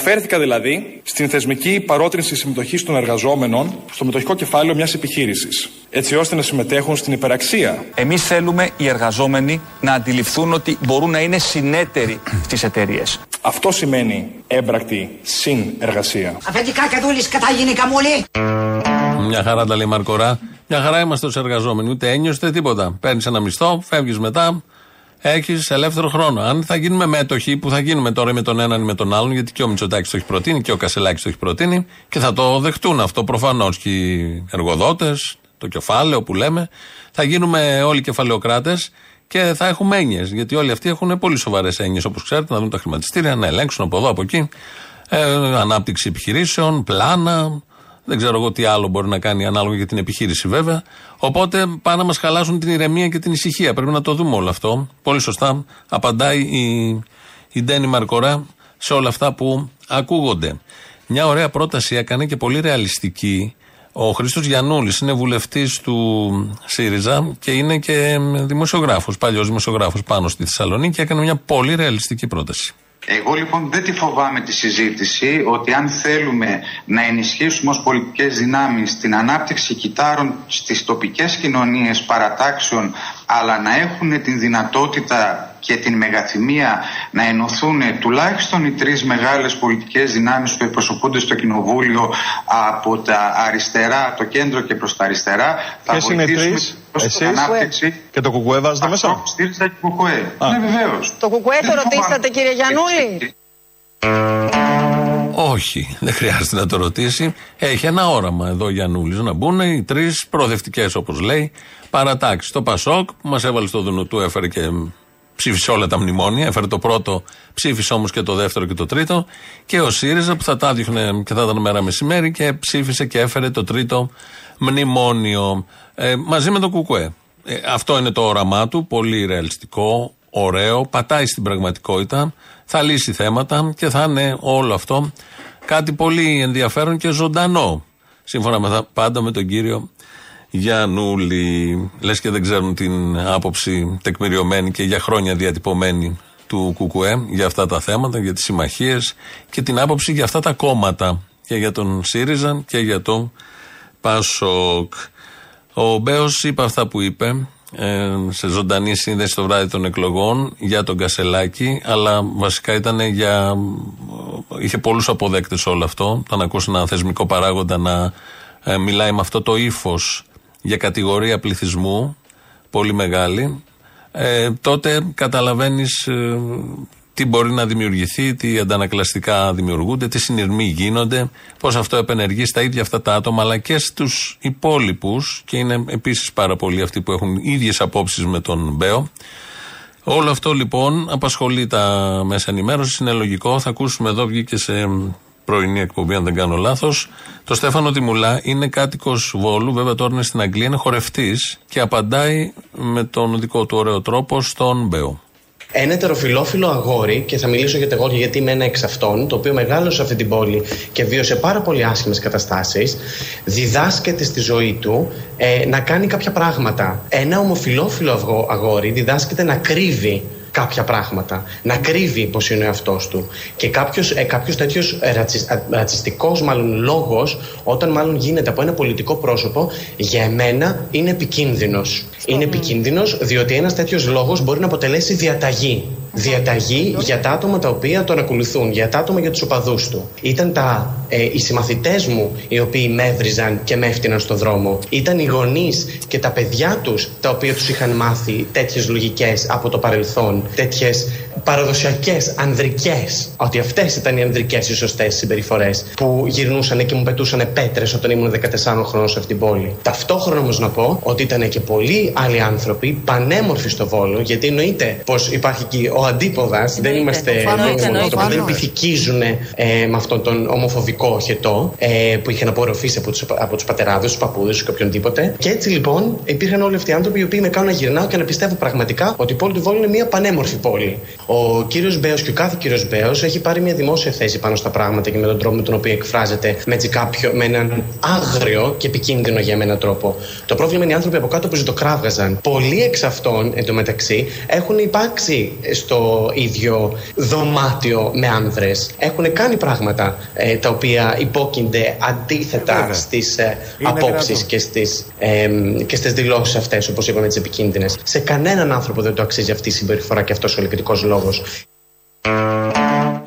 Αναφέρθηκα δηλαδή στην θεσμική παρότρινση συμμετοχής των εργαζόμενων στο μετοχικό κεφάλαιο μιας επιχείρησης, έτσι ώστε να συμμετέχουν στην υπεραξία.
Εμείς θέλουμε οι εργαζόμενοι να αντιληφθούν ότι μπορούν να είναι συνέτεροι στις εταιρείες.
Αυτό σημαίνει έμπρακτη συνεργασία.
Αφεντικά και δούλης κατά γυναίκα μου λέει.
Μια χαρά τα λέει Μαρκορά. Μια χαρά είμαστε ως εργαζόμενοι. Ούτε ένιωσε ούτε τίποτα. Παίρνεις ένα μισθό, φεύγεις μετά. Έχεις ελεύθερο χρόνο. Αν θα γίνουμε μέτοχοι, που θα γίνουμε τώρα με τον έναν ή με τον άλλον, γιατί και ο Μητσοτάκης το έχει προτείνει και ο Κασελάκης το έχει προτείνει και θα το δεχτούν αυτό προφανώς και οι εργοδότες, το κεφάλαιο που λέμε. Θα γίνουμε όλοι κεφαλαιοκράτες και θα έχουμε έννοιες. Γιατί όλοι αυτοί έχουν πολύ σοβαρές έννοιες, όπως ξέρετε, να δουν τα χρηματιστήρια, να ελέγξουν από εδώ, από εκεί. Ε, ανάπτυξη επιχειρήσεων, πλάνα, δεν ξέρω εγώ τι άλλο μπορεί να κάνει ανάλογα για την επιχείρηση βέβαια. Οπότε πάνε να μας χαλάσουν την ηρεμία και την ησυχία. Πρέπει να το δούμε όλο αυτό. Πολύ σωστά απαντάει η, η Ντένι Μαρκορά σε όλα αυτά που ακούγονται. Μια ωραία πρόταση έκανε και πολύ ρεαλιστική. Ο Χρήστος Γιαννούλης είναι βουλευτής του ΣΥΡΙΖΑ και είναι και δημοσιογράφος, παλιός δημοσιογράφος πάνω στη Θεσσαλονίκη και έκανε μια πολύ ρεαλιστική πρόταση.
Εγώ λοιπόν δεν τη φοβάμαι τη συζήτηση ότι αν θέλουμε να ενισχύσουμε ως πολιτικές δυνάμεις την ανάπτυξη κιτάρων στις τοπικές κοινωνίες παρατάξεων αλλά να έχουν την δυνατότητα και την μεγαθυμία να ενωθούν τουλάχιστον οι τρεις μεγάλες πολιτικές δυνάμεις που εκπροσωπούνται στο Κοινοβούλιο από τα αριστερά, το κέντρο και προς τα αριστερά θα
Ποιες είναι οι
βοηθήσουμε
τρεις;
προς
Εσείς;
την ανάπτυξη
Και το κουκουέ βάζετε μέσα;
Αυτό στήριζα και κουκουέ. Ναι βεβαίως.
Το κουκουέ το
Δεν
ρωτήσατε
φοβάμαι.
κύριε Γιαννούλη;
Όχι, δεν χρειάζεται να το ρωτήσει. Έχει ένα όραμα εδώ ο Γιαννούλης να μπουν οι τρεις προοδευτικές, όπως λέει, παρατάξεις. Το Πασόκ που μας έβαλε στο δουνού του, έφερε και ψήφισε όλα τα μνημόνια. Έφερε το πρώτο, ψήφισε όμως και το δεύτερο και το τρίτο. Και ο ΣΥΡΙΖΑ που θα τα διώχνε και θα ήταν μέρα μεσημέρι και ψήφισε και έφερε το τρίτο μνημόνιο. Ε, μαζί με το Κουκουέ. Ε, αυτό είναι το όραμά του, πολύ ρεαλιστικό, ωραίο, πατάει στην πραγματικότητα, θα λύσει θέματα και θα είναι όλο αυτό κάτι πολύ ενδιαφέρον και ζωντανό. Σύμφωνα με τα, πάντα με τον κύριο Γιαννούλη. Λες και δεν ξέρουν την άποψη τεκμηριωμένη και για χρόνια διατυπωμένη του ΚΚΕ για αυτά τα θέματα, για τις συμμαχίες και την άποψη για αυτά τα κόμματα. Και για τον ΣΥΡΙΖΑ και για το ΠΑΣΟΚ. Ο Μπέος είπε αυτά που είπε ε, σε ζωντανή σύνδεση το βράδυ των εκλογών για τον Κασελάκη, αλλά βασικά ήταν για. είχε πολλούς αποδέκτες όλο αυτό. Το να ακούσει έναν θεσμικό παράγοντα να ε, μιλάει με αυτό το ύφος για κατηγορία πληθυσμού, πολύ μεγάλη, ε, τότε καταλαβαίνεις τι μπορεί να δημιουργηθεί, τι αντανακλαστικά δημιουργούνται, τι συνειρμοί γίνονται, πώς αυτό επενεργεί στα ίδια αυτά τα άτομα, αλλά και στους υπόλοιπους, και είναι επίσης πάρα πολλοί αυτοί που έχουν ίδιες απόψεις με τον Μπέο. Όλο αυτό λοιπόν απασχολεί τα μέσα ενημέρωσης, είναι λογικό. Θα ακούσουμε εδώ, βγήκε σε πρωινή εκπομπή, αν δεν κάνω λάθος. Το Στέφανο Τιμουλά είναι κάτοικος Βόλου, βέβαια τώρα είναι στην Αγγλία, είναι χορευτής και απαντάει με τον δικό του ωραίο τρόπο στον Μπέο.
Ένα ετεροφιλόφιλο αγόρι, και θα μιλήσω για τα αγόρια γιατί είμαι ένα εξ αυτών, το οποίο μεγάλωσε σε αυτή την πόλη και βίωσε πάρα πολύ άσχημες καταστάσεις, διδάσκεται στη ζωή του ε, να κάνει κάποια πράγματα. Ένα ομοφιλόφιλο αγό- αγόρι διδάσκεται να κρύβει κάποια πράγματα. Να κρύβει πώ είναι ο εαυτός του. Και κάποιος ε, κάποιος τέτοιος ρατσιστικός μάλλον λόγος, όταν μάλλον γίνεται από ένα πολιτικό πρόσωπο, για εμένα είναι επικίνδυνος. Είναι επικίνδυνος διότι ένας τέτοιος λόγος μπορεί να αποτελέσει διαταγή. Διαταγή για τα άτομα τα οποία τον ακολουθούν, για τα άτομα για τους οπαδούς του. Ήταν τα, ε, οι συμμαθητές μου οι οποίοι με έβριζαν και με έφτιαναν στον δρόμο. Ήταν οι γονείς και τα παιδιά τους τα οποία τους είχαν μάθει τέτοιες λογικές από το παρελθόν, τέτοιες παραδοσιακές ανδρικές. Ότι αυτές ήταν οι ανδρικές οι σωστές συμπεριφορές που γυρνούσαν και μου πετούσαν πέτρες όταν ήμουν 14 χρόνων σε αυτήν την πόλη. Ταυτόχρονα όμως να πω ότι ήταν και πολλοί άλλοι άνθρωποι πανέμορφοι στο Βόλο, γιατί εννοείται πως υπάρχει και ο αντίποδας, δεν είμαστε.
Εννοείται,
δεν-
εννοείται.
δεν πυθικίζουν ε, με αυτόν τον ομοφοβικό οχετό ε, που είχαν απορροφήσει από τους από τους πατεράδες, τους παππούδες του και οποιονδήποτε. Και έτσι λοιπόν υπήρχαν όλοι αυτοί οι άνθρωποι οι οποίοι με κάνουν να γυρνάω και να πιστεύω πραγματικά ότι η πόλη του Βόλου είναι μια πανέμορφη πόλη. Ο κύριος Μπέος και ο κάθε κύριος Μπέος έχει πάρει μια δημόσια θέση πάνω στα πράγματα και με τον τρόπο με τον οποίο εκφράζεται με, έτσι κάποιο, με έναν άγριο και επικίνδυνο για μένα τρόπο. Το πρόβλημα είναι οι άνθρωποι από κάτω που ζητοκράβγαζαν. Πολλοί εξ αυτών εντωμεταξύ έχουν υπάρξει στο ίδιο δωμάτιο με άνδρες. Έχουν κάνει πράγματα ε, τα οποία υπόκεινται αντίθετα
Βέβαια.
στις ε,
Είναι
απόψεις
δυνατόν.
και στις, ε, και στις δηλώσεις αυτές όπως είπαμε τις επικίνδυνες. Σε κανέναν άνθρωπο δεν το αξίζει αυτή η συμπεριφορά και αυτός ο ελεκτικός λόγος.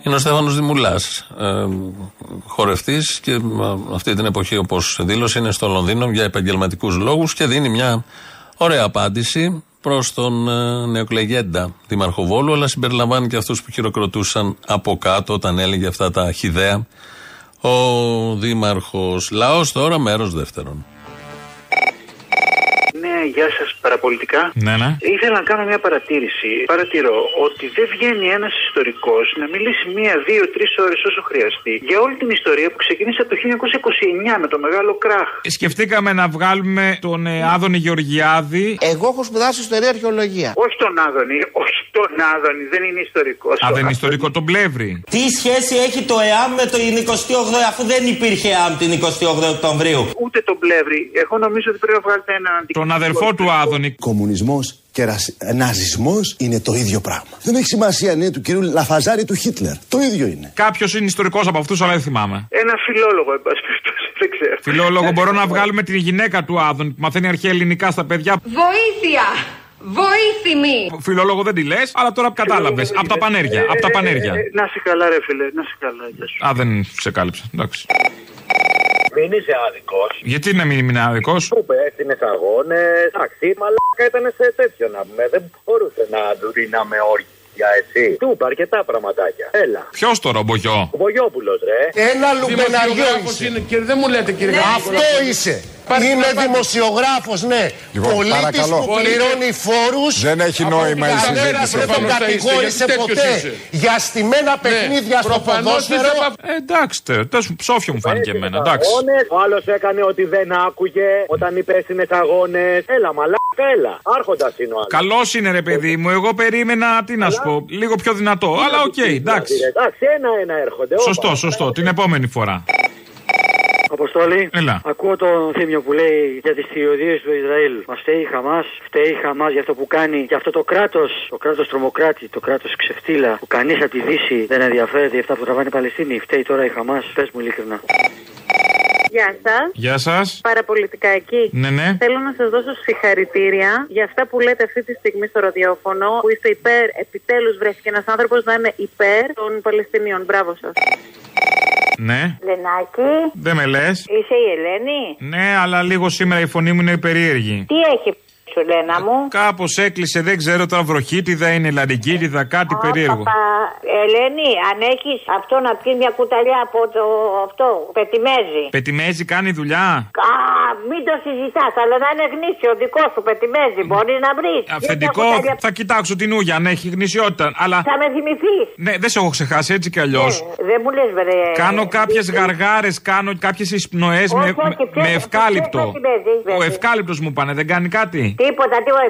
Είναι ο Στέφανος Δημουλάς. Ε, Χορευτής και ε, αυτή την εποχή, όπως δήλωσε, είναι στο Λονδίνο για επαγγελματικούς λόγους και δίνει μια ωραία απάντηση. προς τον ε, νεοκλεγέντα Δήμαρχο Βόλου, αλλά συμπεριλαμβάνει και αυτούς που χειροκροτούσαν από κάτω όταν έλεγε αυτά τα χιδέα ο Δήμαρχος. Λαός τώρα, μέρος δεύτερον.
Ναι, γεια σας, παραπολιτικά.
Ναι, ναι.
Ήθελα να κάνω μια παρατήρηση. Παρατηρώ ότι δεν βγαίνει ένας ιστορικός να μιλήσει μία, δύο, τρεις ώρες όσο χρειαστεί για όλη την ιστορία που ξεκίνησε από το 1929 με το μεγάλο κράχ.
Σκεφτήκαμε να βγάλουμε τον ε, Άδωνη Γεωργιάδη.
Εγώ έχω σπουδάσει ιστορία αρχαιολογία.
Όχι τον Άδωνη, όχι τον Άδωνη, δεν είναι ιστορικός.
Α, δεν είναι ιστορικό, τον Πλεύρη.
Τι σχέση έχει το ΕΑΜ με το 28 αφού δεν υπήρχε ΕΑΜ την 28 Οκτωβρίου;
Ούτε τον Πλεύρη. Εγώ νομίζω ότι πρέπει να βγάλετε έναν
Τον αδερφό του Άδωνη.
Κομμουνισμός και ναζισμός είναι το ίδιο πράγμα. Δεν έχει σημασία αν είναι του κυρίου Λαφαζάρη του Χίτλερ. Το ίδιο είναι.
Κάποιος είναι ιστορικός από αυτούς, αλλά δεν θυμάμαι.
Ένα φιλόλογο, εν πάση περιπτώσει, δεν ξέρω.
Φιλόλογο, μπορώ να βγάλουμε τη γυναίκα του Άδωνη που μαθαίνει αρχαία ελληνικά στα παιδιά.
Βοήθεια! Βοήθημη!
Φιλόλογο δεν τη λες, αλλά τώρα κατάλαβες. Από τα πανέρια. Από τα πανέρια.
Ε, ε, να σε καλά, ρε φίλε, να σε καλά. γεια σου.
Α, δεν σε κάλυψα. Εντάξει.
Μην είσαι άδικος.
Γιατί να μην είμαι άδικος;
Που πέστηνε αγώνες. Εντάξει, μαλάκα ήταν σε τέτοιο να πούμε. Δεν μπορούσε να του δίναμε όρια εσύ. Του είπα αρκετά πραγματάκια. Έλα.
Ποιος το ρομπογιό;
Ο Βογιόπουλο, ρε.
Ένα λουμπεναριό είσαι.
Είναι, και δεν μου λέτε κύριε
Αυτό είσαι. Είμαι δημοσιογράφος, ναι.
Λοιπόν,
Πολίτης
παρακαλώ.
που πληρώνει φόρους.
Δεν έχει νόημα η συζήτηση.
Δεν τον κατηγόρησε ποτέ για στημένα παιχνίδια στο ποδόσφαιρο.
Ε, εντάξει, τε- τέλος μου, ψόφιο μου φάνηκε εμένα. Εντάξει.
Αγώνες. Ο άλλος έκανε ότι δεν άκουγε όταν υπέστηνε αγώνε. Έλα, μαλάκα, έλα. Άρχοντας είναι ο άλλος.
Καλός είναι ρε παιδί μου, εγώ περίμενα, τι να σου πω, λίγο πιο δυνατό. Αλλά οκ, εντάξει.
Εντάξει, ένα-ένα έρχονται.
Σωστό, σωστό, την επόμενη φορά.
Αποστόλη,
Έλα.
ακούω τον Θήμιο που λέει για τις θηριωδίες του Ισραήλ. Μα φταίει η Χαμάς, φταίει η Χαμάς για αυτό που κάνει και αυτό το κράτος, το κράτος τρομοκράτη, το κράτος ξεφτύλα που κανείς από τη Δύση δεν ενδιαφέρεται για αυτά που τραβάνε οι Παλαιστίνιοι. Φταίει τώρα η Χαμάς, πες μου ειλικρινά.
Γεια σας.
Γεια σας.
Παραπολιτικά εκεί.
Ναι, ναι.
Θέλω να σας δώσω συγχαρητήρια για αυτά που λέτε αυτή τη στιγμή στο ραδιόφωνο. Που είστε υπέρ, επιτέλους βρέθηκε ένας άνθρωπος να είναι υπέρ των Παλαιστινίων. Μπράβο σας.
Ναι.
Λενάκη,
Δεν με λες.
είσαι η Ελένη;
Ναι, αλλά λίγο σήμερα η φωνή μου είναι περίεργη.
Τι έχει σου, Λένα μου.
Κάπω έκλεισε, δεν ξέρω τώρα βροχίτιδα είναι, λαρικίτιδα, κάτι περίεργο.
Παπα, Ελένη, αν έχει αυτό να πιει μια κουταλιά από το αυτό, πετιμέζι.
Πετιμέζι κάνει δουλειά.
Α, μην το συζητά, αλλά να είναι γνήσιο δικό σου πετιμέζι. Μπορεί να βρει.
Αφεντικό, θα κοιτάξω την ούγια αν έχει γνησιότητα. Αλλά.
Θα με θυμηθεί.
Ναι, δεν σε έχω ξεχάσει έτσι κι αλλιώ.
Δεν μου λε, βρε.
Κάνω κάποιε γαργάρε, κάνω κάποιε εισπνοέ με,
Όχι, όχι,
με,
ποιος-
με ευκάλυπτο.
ποιος πετιμέζι,
Ο
βέβαια.
ευκάλυπτο μου πάνε, δεν κάνει κάτι.
Τίποτα, τίποτα.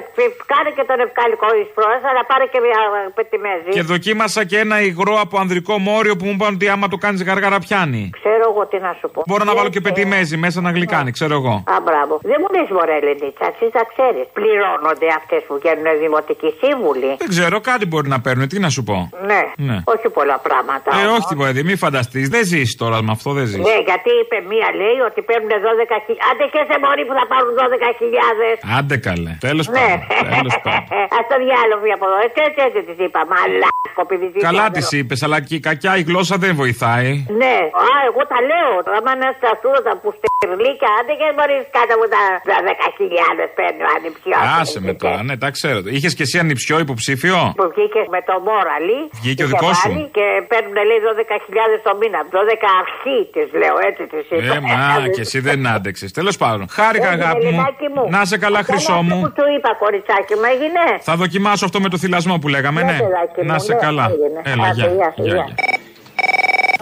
Κάνε και τον ευκάλικο εισπρόεδρο, αλλά πάρε και μια ε, πετιμέζι.
Και δοκίμασα και ένα υγρό από ανδρικό μόριο που μου είπαν ότι άμα το κάνεις γαργάρα πιάνει.
Ξέρω εγώ τι να σου πω.
Μπορώ να βάλω και πετιμέζι μέσα να γλυκάνει, ξέρω εγώ.
Α, μπράβο. Δεν μου λες, Μωρέ, Λενίτσα, εσύ τα ξέρεις. Πληρώνονται αυτές που βγαίνουν δημοτικοί σύμβουλοι.
Δεν ξέρω, κάτι μπορεί να παίρνουν, τι να σου πω.
Ναι.
Ναι.
όχι πολλά πράγματα.
Ε, όχι τίποτα, παιδί, μη φανταστείς. Δεν ζεις τώρα με αυτό, δεν ζεις.
Ναι, γιατί είπε μία λέει ότι παίρνουν 12.000. Άντε και σε μόρι που θα πάρουν 12.000.
Άντε καλέ. Τέλος
Ναι.
πάντων. Τέλος πάντων.
Α το διάλογο από εδώ. Έτσι, έτσι, έτσι της είπα. Μαλάκο, επειδή της
Καλά
είπα,
της είπες, αλλά και η κακιά η γλώσσα δεν βοηθάει.
Ναι, α, εγώ τα λέω. Άμα είναι στα σούρωτα που στερλίκια, άντε και μπορείς κάτω από τα τα 10.000 παίρνει ο ανιψιό.
Άσε με τώρα, ναι, τα ξέρω. Είχες και εσύ ανιψιό υποψήφιο;
Που βγήκε με το Μόραλι.
Βγήκε ο
είχε
δικός σου;
βάλει Και παίρνουν λέει 12.000 το μήνα. 12 αρχή της λέω, έτσι της είπα.
Ε, μα και εσύ δεν άντεξες. Τέλος πάντων. Χάρηκα,
Έγινε,
αγάπη μου.
Ελληνάκι μου.
Να σε καλά,
Αυτό
χρυσό
είναι
μου.
αυτό Που του είπα, κοριτσάκι μου, έγινε;
Θα δοκιμάσω αυτό με το θυλασμό που λέγαμε,
Ναι,
ναι.
παιδάκι μου,
Να σε
ναι,
καλά.
έγινε.
Έλα,
Άντε,
γεια.
γεια,
Γεια,
γεια.
γεια.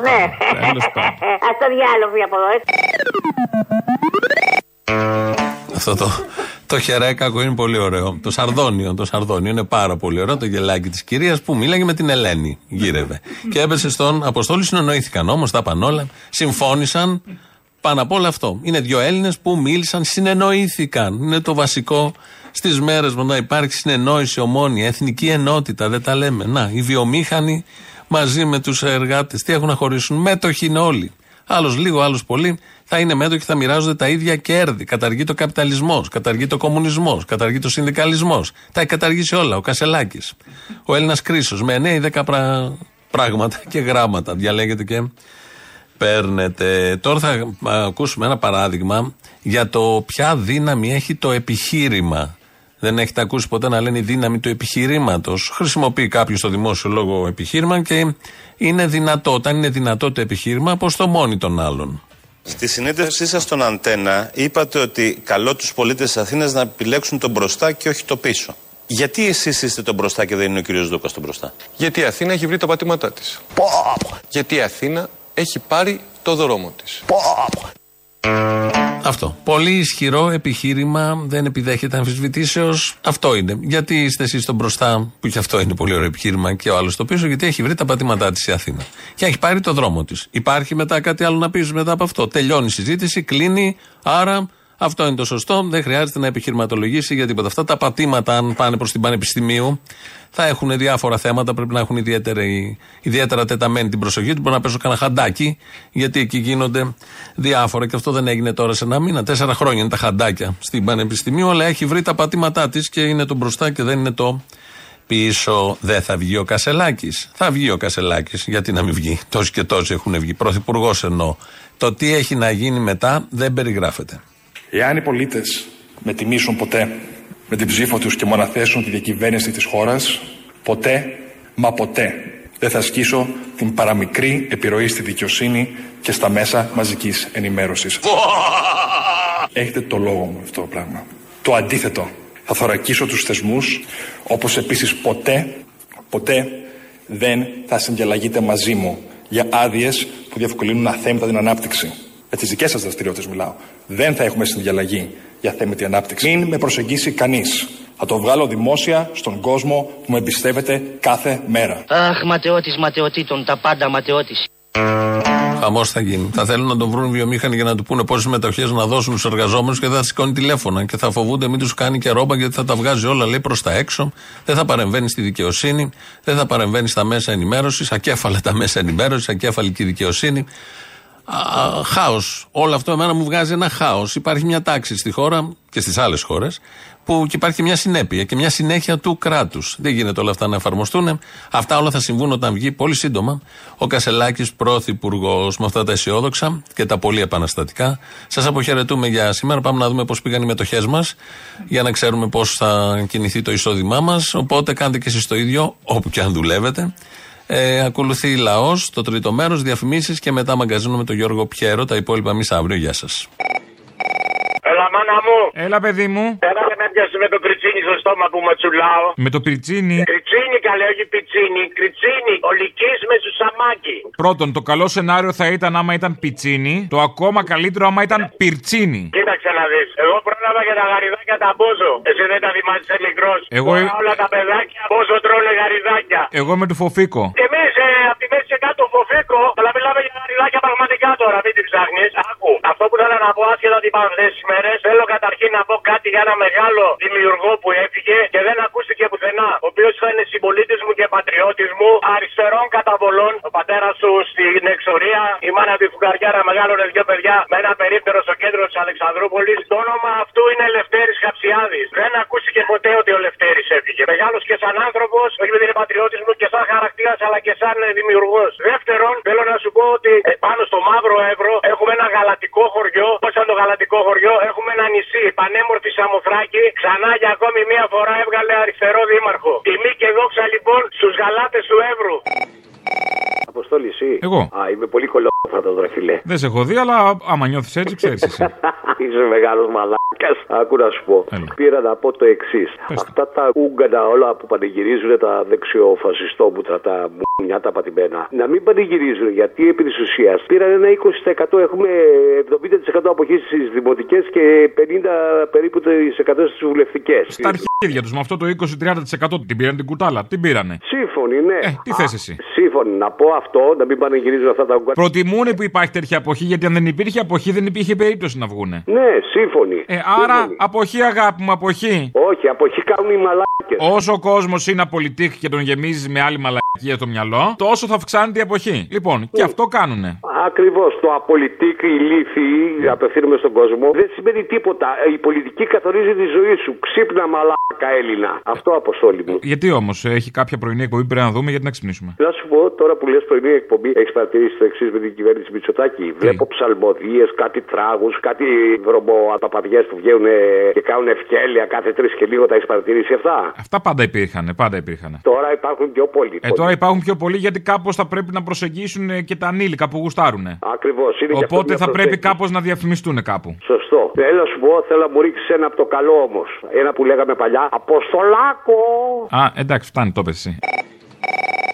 Ναι.
Τέλος πάντων.
Α το διάλογο από εδώ, έτσι.
Αυτό το, το χερέκακο είναι πολύ ωραίο. Το σαρδόνιο, το σαρδόνιο είναι πάρα πολύ ωραίο. Το γελάκι της κυρίας που μίλαγε με την Ελένη. Γύρευε. και έπεσε στον Αποστόλη. Συνεννοήθηκαν όμως, τα είπαν όλα. Συμφώνησαν. Πάνω απ' όλο αυτό. Είναι δύο Έλληνες που μίλησαν, συνεννοήθηκαν. Είναι το βασικό στις μέρες μας να υπάρχει συνεννόηση, ομόνια, εθνική ενότητα. Δεν τα λέμε. Να, οι βιομήχανοι μαζί με τους εργάτες. Τι έχουν να χωρίσουν; Μέτοχοι είναι όλοι. Άλλος λίγο, άλλος πολύ. Θα είναι μέτοχοι και θα μοιράζονται τα ίδια κέρδη. Καταργεί το καπιταλισμός, καταργεί το κομμουνισμός, καταργεί το συνδικαλισμός. Τα έχει καταργήσει όλα. Ο Κασελάκης. Ο Έλληνας Κρίσος. Με 9 ή 10 πρά- πράγματα και γράμματα. Διαλέγετε και παίρνετε. Τώρα θα α, ακούσουμε ένα παράδειγμα για το ποια δύναμη έχει το επιχείρημα. Δεν έχετε ακούσει ποτέ να λένε η δύναμη του επιχειρήματος. Χρησιμοποιεί κάποιος το δημόσιο λόγο επιχείρημα και είναι δυνατό. Όταν είναι δυνατό το επιχείρημα, πώς το μόνοι των άλλων.
Στη συνέντευξή σας στον Αντένα είπατε ότι καλό τους πολίτες της Αθήνας να επιλέξουν τον μπροστά και όχι το πίσω. Γιατί εσείς είστε τον μπροστά και δεν είναι ο κ. Δούκας τον μπροστά;
Γιατί η Αθήνα έχει βρει τα πατήματά της. Γιατί η Αθήνα έχει πάρει το δρόμο της.
Αυτό. Πολύ ισχυρό επιχείρημα, δεν επιδέχεται αμφισβητήσεως. Αυτό είναι. Γιατί είστε εσείς στο μπροστά, που και αυτό είναι πολύ ωραίο επιχείρημα, και ο άλλος στο πίσω, γιατί έχει βρει τα πατήματά της η Αθήνα. Και έχει πάρει το δρόμο της. Υπάρχει μετά κάτι άλλο να πεις μετά από αυτό. Τελειώνει η συζήτηση, κλείνει, άρα αυτό είναι το σωστό. Δεν χρειάζεται να επιχειρηματολογήσει για τίποτα. Αυτά τα πατήματα, αν πάνε προς την Πανεπιστημίου, θα έχουν διάφορα θέματα. Πρέπει να έχουν ιδιαίτερη, ιδιαίτερα τεταμένη την προσοχή τους. Μπορεί να πέσω κανένα χαντάκι, γιατί εκεί γίνονται διάφορα. Και αυτό δεν έγινε τώρα σε ένα μήνα. Τέσσερα χρόνια είναι τα χαντάκια στην Πανεπιστημίου, αλλά έχει βρει τα πατήματά της και είναι το μπροστά και δεν είναι το πίσω. Δεν θα βγει ο Κασελάκης. Θα βγει ο Κασελάκης. Γιατί να μην βγει; Τόσοι και τόσοι έχουν βγει. Πρωθυπουργός εννοώ. Το τι έχει να γίνει μετά δεν περιγράφεται.
Εάν οι πολίτες με τιμήσουν ποτέ με την ψήφο τους και μοναθέσουν τη διακυβέρνηση της χώρας, ποτέ, μα ποτέ δεν θα ασκήσω την παραμικρή επιρροή στη δικαιοσύνη και στα μέσα μαζικής ενημέρωσης. Έχετε το λόγο μου αυτό το πράγμα. Το αντίθετο. Θα θωρακίσω τους θεσμούς, όπως επίσης ποτέ, ποτέ δεν θα συγκελαγείτε μαζί μου για άδειες που διευκολύνουν αθέμητα την ανάπτυξη. Για τις δικές σας δραστηριότητες μιλάω. Δεν θα έχουμε συνδιαλλαγή για θέμητη ανάπτυξη. Μην με προσεγγίσει κανείς. Θα το βγάλω δημόσια στον κόσμο που με εμπιστεύεται κάθε μέρα.
Αχ, ματαιώτης ματαιωτήτων, τα πάντα ματαιώτης.
Χαμός θα γίνει. Θα θέλουν να τον βρουν βιομήχανοι για να του πούνε πόσες μετοχές να δώσουν στους εργαζόμενους και δεν θα σηκώνει τηλέφωνα. Και θα φοβούνται μην τους κάνει και ρόμπα γιατί θα τα βγάζει όλα λέει προς τα έξω. Δεν θα παρεμβαίνει στη δικαιοσύνη. Δεν θα παρεμβαίνει στα μέσα ενημέρωσης. Ακέφαλα τα μέσα ενημέρωσης. Ακέφαλη και η δικαιοσύνη. Χάος. Όλο αυτό εμένα μου βγάζει ένα χάος. Υπάρχει μια τάξη στη χώρα και στις άλλες χώρες που και υπάρχει μια συνέπεια και μια συνέχεια του κράτους. Δεν γίνεται όλα αυτά να εφαρμοστούν. Αυτά όλα θα συμβούν όταν βγει πολύ σύντομα ο Κασελάκης πρωθυπουργός με αυτά τα αισιόδοξα και τα πολύ επαναστατικά. Σας αποχαιρετούμε για σήμερα. Πάμε να δούμε πώς πήγαν οι μετοχές μας για να ξέρουμε πώς θα κινηθεί το εισόδημά μας. Οπότε κάντε και εσείς το ίδιο όπου και αν δουλεύετε. Ε, ακολουθεί λαός, το τρίτο μέρος, διαφημίσεις και μετά μαγκαζίνο με τον Γιώργο Πιέρο. Τα υπόλοιπα εμείς αύριο. Γεια σας.
Έλα, μάνα μου.
Έλα, παιδί μου.
Έλα να πιάσει με το κριτσίνι στο στόμα που ματσουλάω.
Με το πριτσίνι;
Κριτσίνι, καλέ, όχι πιτσίνι. Κριτσίνι, ολικής με σουσαμάκι.
Πρώτον, το καλό σενάριο θα ήταν άμα ήταν πιτσίνι. Το ακόμα καλύτερο άμα ήταν πυρτσίνι.
Κοίταξε να δεις. Εγώ πρόλαβα για τα γαριδάκια τα μπόζο. Εσύ δεν τα θυμάσαι μικρό.
Εγώ-
Τώρα όλα τα παιδάκια μπόζο τρώνε γαριδάκια.
Εγώ είμαι του φοφίκο.
Και εμείς ε, από τη μέση και κάτω φοφίκο, αλλά μιλάμε για γαριδάκια πραγματικά τώρα, μην την ψάχνεις. Άκου. Αυτό που ήθελα να πω άσχετα ότι υπάρχουν αυτέ τι μέρες, θέλω καταρχήν να πω κάτι για ένα μεγάλο δημιουργό που έφυγε και δεν ακούστηκε πουθενά. Ο οποίος ήταν συμπολίτης μου και πατριώτης μου, αριστερών καταβολών. Ο πατέρας του στην εξορία, η μάνα του φουκαριάρα μεγάλωνε δύο παιδιά με ένα περίπτερο στο κέντρο της Αλεξανδρούπολης. Το όνομα αυτού είναι Λευτέρης Χαψιάδης. Δεν ακούστηκε ποτέ ότι ο Λευτέρης έφυγε. Μεγάλος και σαν άνθρωπος, όχι επειδή είναι πατριώτης μου και σαν χαρακτήρας αλλά και σαν δημιουργός. Δεύτερον, θέλω να σου πω ότι ε, πάνω στο Μαύρο Εύρο έχουμε ένα γαλατικό χωριό. Πώς σαν το γαλατικό χωριό, έχουμε ένα νησί, πανέμορφη Σαμοθράκη. Ξανά για ακόμη μία φορά έβγαλε αριστερό δήμαρχο. Τιμή και δόξα λοιπόν στους γαλάτες του Εύρου.
Αποστόλη, εσύ.
Εγώ.
Α, είμαι πολύ κολόφατος, ρε φιλέ.
Δεν σε έχω δει, αλλά άμα νιώθεις έτσι, ξέρεις εσύ.
Είσαι μεγάλος μαλάκας. Άκου να σου πω. Πήρα να πω το εξής. Αυτά τα ούγκανα όλα που πανηγυρίζουν τα δεξιοφασιστόμουτρα, τα μουνιά τα πατημένα, να μην πανηγυρίζουν γιατί επί της ουσίας πήραν ένα 20%. Έχουμε 70% αποχής στις δημοτικές και 50 περίπου στις βουλευτικές.
Στα αρχίδια τους με αυτό το 20-30% την πήραν την κουτάλα. Την πήρανε.
Σύμφωνοι, ναι.
Ε, τι θες εσύ;
Σύμφωνοι. Να πω αυτό, να μην πανηγυρίζουν αυτά τα ούγκανα.
Προτιμούν που υπάρχει τέτοια αποχή, γιατί αν δεν υπήρχε αποχή δεν υπήρχε περίπτωση να βγούνε.
Ναι, σύμφωνοι.
Ε, άρα, αποχή, αγάπη μου, αποχή.
Όχι, αποχή κάνουν οι μαλάκες.
Όσο ο κόσμος είναι απολυτήχ και τον γεμίζει με άλλη μαλακία στο μυαλό, τόσο θα αυξάνεται η αποχή. Λοιπόν, και αυτό κάνουνε.
Ακριβώς. Το απολυτίκ, η λύθη, απευθύνουμε στον κόσμο, δεν σημαίνει τίποτα. Η πολιτική καθορίζει τη ζωή σου. Ξύπνα μαλάκα Έλληνα. Αυτό αποστόλη μου.
Γιατί όμως, έχει κάποια πρωινή εκπομπή πρέπει να δούμε γιατί να ξυπνήσουμε.
Να σου πω τώρα που λες πρωινή εκπομπή, έχεις παρατηρήσει το εξής με την κυβέρνηση Μητσοτάκη. Βλέπω ψαλμοδίες, κάτι τράγους, κάτι βρωμοαπαπαδιέ που βγαίνουν και κάνουν ευκέλεια κάθε τρεις και λίγο. Τα έχεις παρατηρήσει αυτά;
Αυτά πάντα υπήρχαν, πάντα υπήρχαν.
Τώρα υπάρχουν πιο πολλοί.
Ε, τώρα υπάρχουν πιο πολλοί γιατί κάπως θα πρέπει να προσεγγίσουν ε, και τα ανήλικα που γουστάρουν.
Ακριβώς.
Οπότε θα πρέπει κάπως να διαφημιστούν κάπου.
Σωστό. Θέλω να σου πω, θέλω να μου ρίξεις ένα από το καλό όμως. Ένα που λέγαμε παλιά. Αποστολάκο!
Α, εντάξει, φτάνει, το πες εσύ.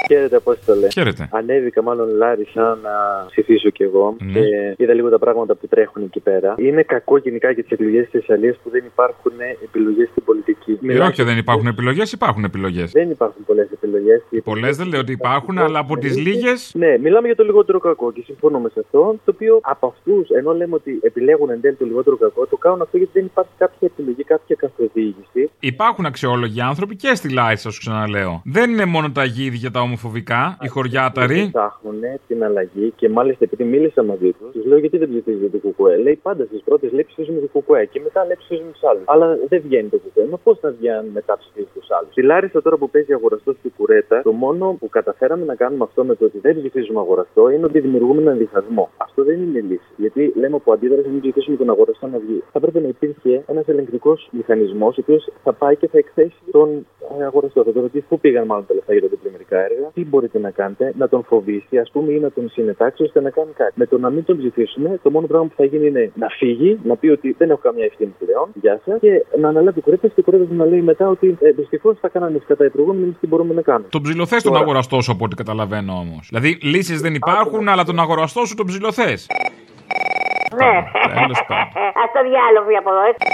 Χαίρετε, Απόστολε.
Χαίρετε.
Ανέβηκα μάλλον Λάρισα να ψηφίσω κι εγώ
Ναι.
και είδα λίγο τα πράγματα που τρέχουν εκεί πέρα. Είναι κακό γενικά για τις εκλογέ της Θεσσαλίας που δεν υπάρχουν επιλογές στην πολιτική.
Ε, όχι, δεν υπάρχουν επιλογές, υπάρχουν επιλογές.
Δεν υπάρχουν πολλές επιλογές.
Πολλές δεν λέω ότι υπάρχουν, αλλά από τις λίγες.
Ναι, μιλάμε για το λιγότερο κακό και συμφωνούμε σε αυτό. Το οποίο από αυτούς, ενώ λέμε ότι επιλέγουν εν τέλει το λιγότερο κακό, το κάνουν αυτό γιατί δεν υπάρχει κάποια επιλογή, κάποια καθοδήγηση.
Υπάρχουν αξιόλογοι άνθρωποι και στη Λάρισα, σου ξαναλέω. Δεν είναι μόνο τα γίδια τα ομοφοβικά, οι χωριάταροι.
Ψάχνουν την αλλαγή και μάλιστα επειδή μίλησα μαζί τους, τους λέω γιατί δεν ψηφίζετε το κουκουέ; Λέει πάντα στις πρώτες λέει ψηφίζουμε το κουκουέ και μετά λέει ψηφίζουμε τους άλλους. Αλλά δεν βγαίνει το κουκουέ. Μα πώς να βγαίνει μετά ψηφίζει τους άλλους. Στη Λάρισα τώρα που παίζει αγοραστός στην κουρέτα, το μόνο που καταφέραμε να κάνουμε αυτό με το ότι δεν ψηφίζουμε αγοραστό είναι ότι δημιουργούμε έναν διχασμό. Αυτό δεν είναι λύση. Γιατί λέμε από αντίδραση να μην ψηφίσουμε τον αγοραστό να βγει. Θα πρέπει να υπήρχε ένας ελεγκτικός μηχανισμός ο οποίος θα πάει και θα εκθέσει τον ε, αγοραστό. Θα τον ρωτήσει πού πήγαν μάλλον τα λεφτά για τα διπλωματικά έργα, τι μπορείτε να κάνετε, να τον φοβήσει, ας πούμε, ή να τον συνετάξει ώστε να κάνει κάτι. Με το να μην τον ψηφίσουμε, το μόνο πράγμα που θα γίνει είναι να φύγει, να πει ότι δεν έχω καμία ευθύνη πλέον, γεια σας, και να αναλάβει κουρέτα και η κουρέτα να λέει μετά ότι ε, δυστυχώς θα κάνανε κατά οι προηγούμενοι, εμείς τι μπορούμε να κάνουμε.
Τον ψηλοθέ τον αγοραστό σου από ό,τι καταλαβαίνω όμως. Δηλαδή λύσεις δεν υπάρχουν, αλλά τον αγοραστό σου τον ψηλοθέ.
Ναι.
Τέλος πάντων.
Α το διάλογο από εδώ. έτσι.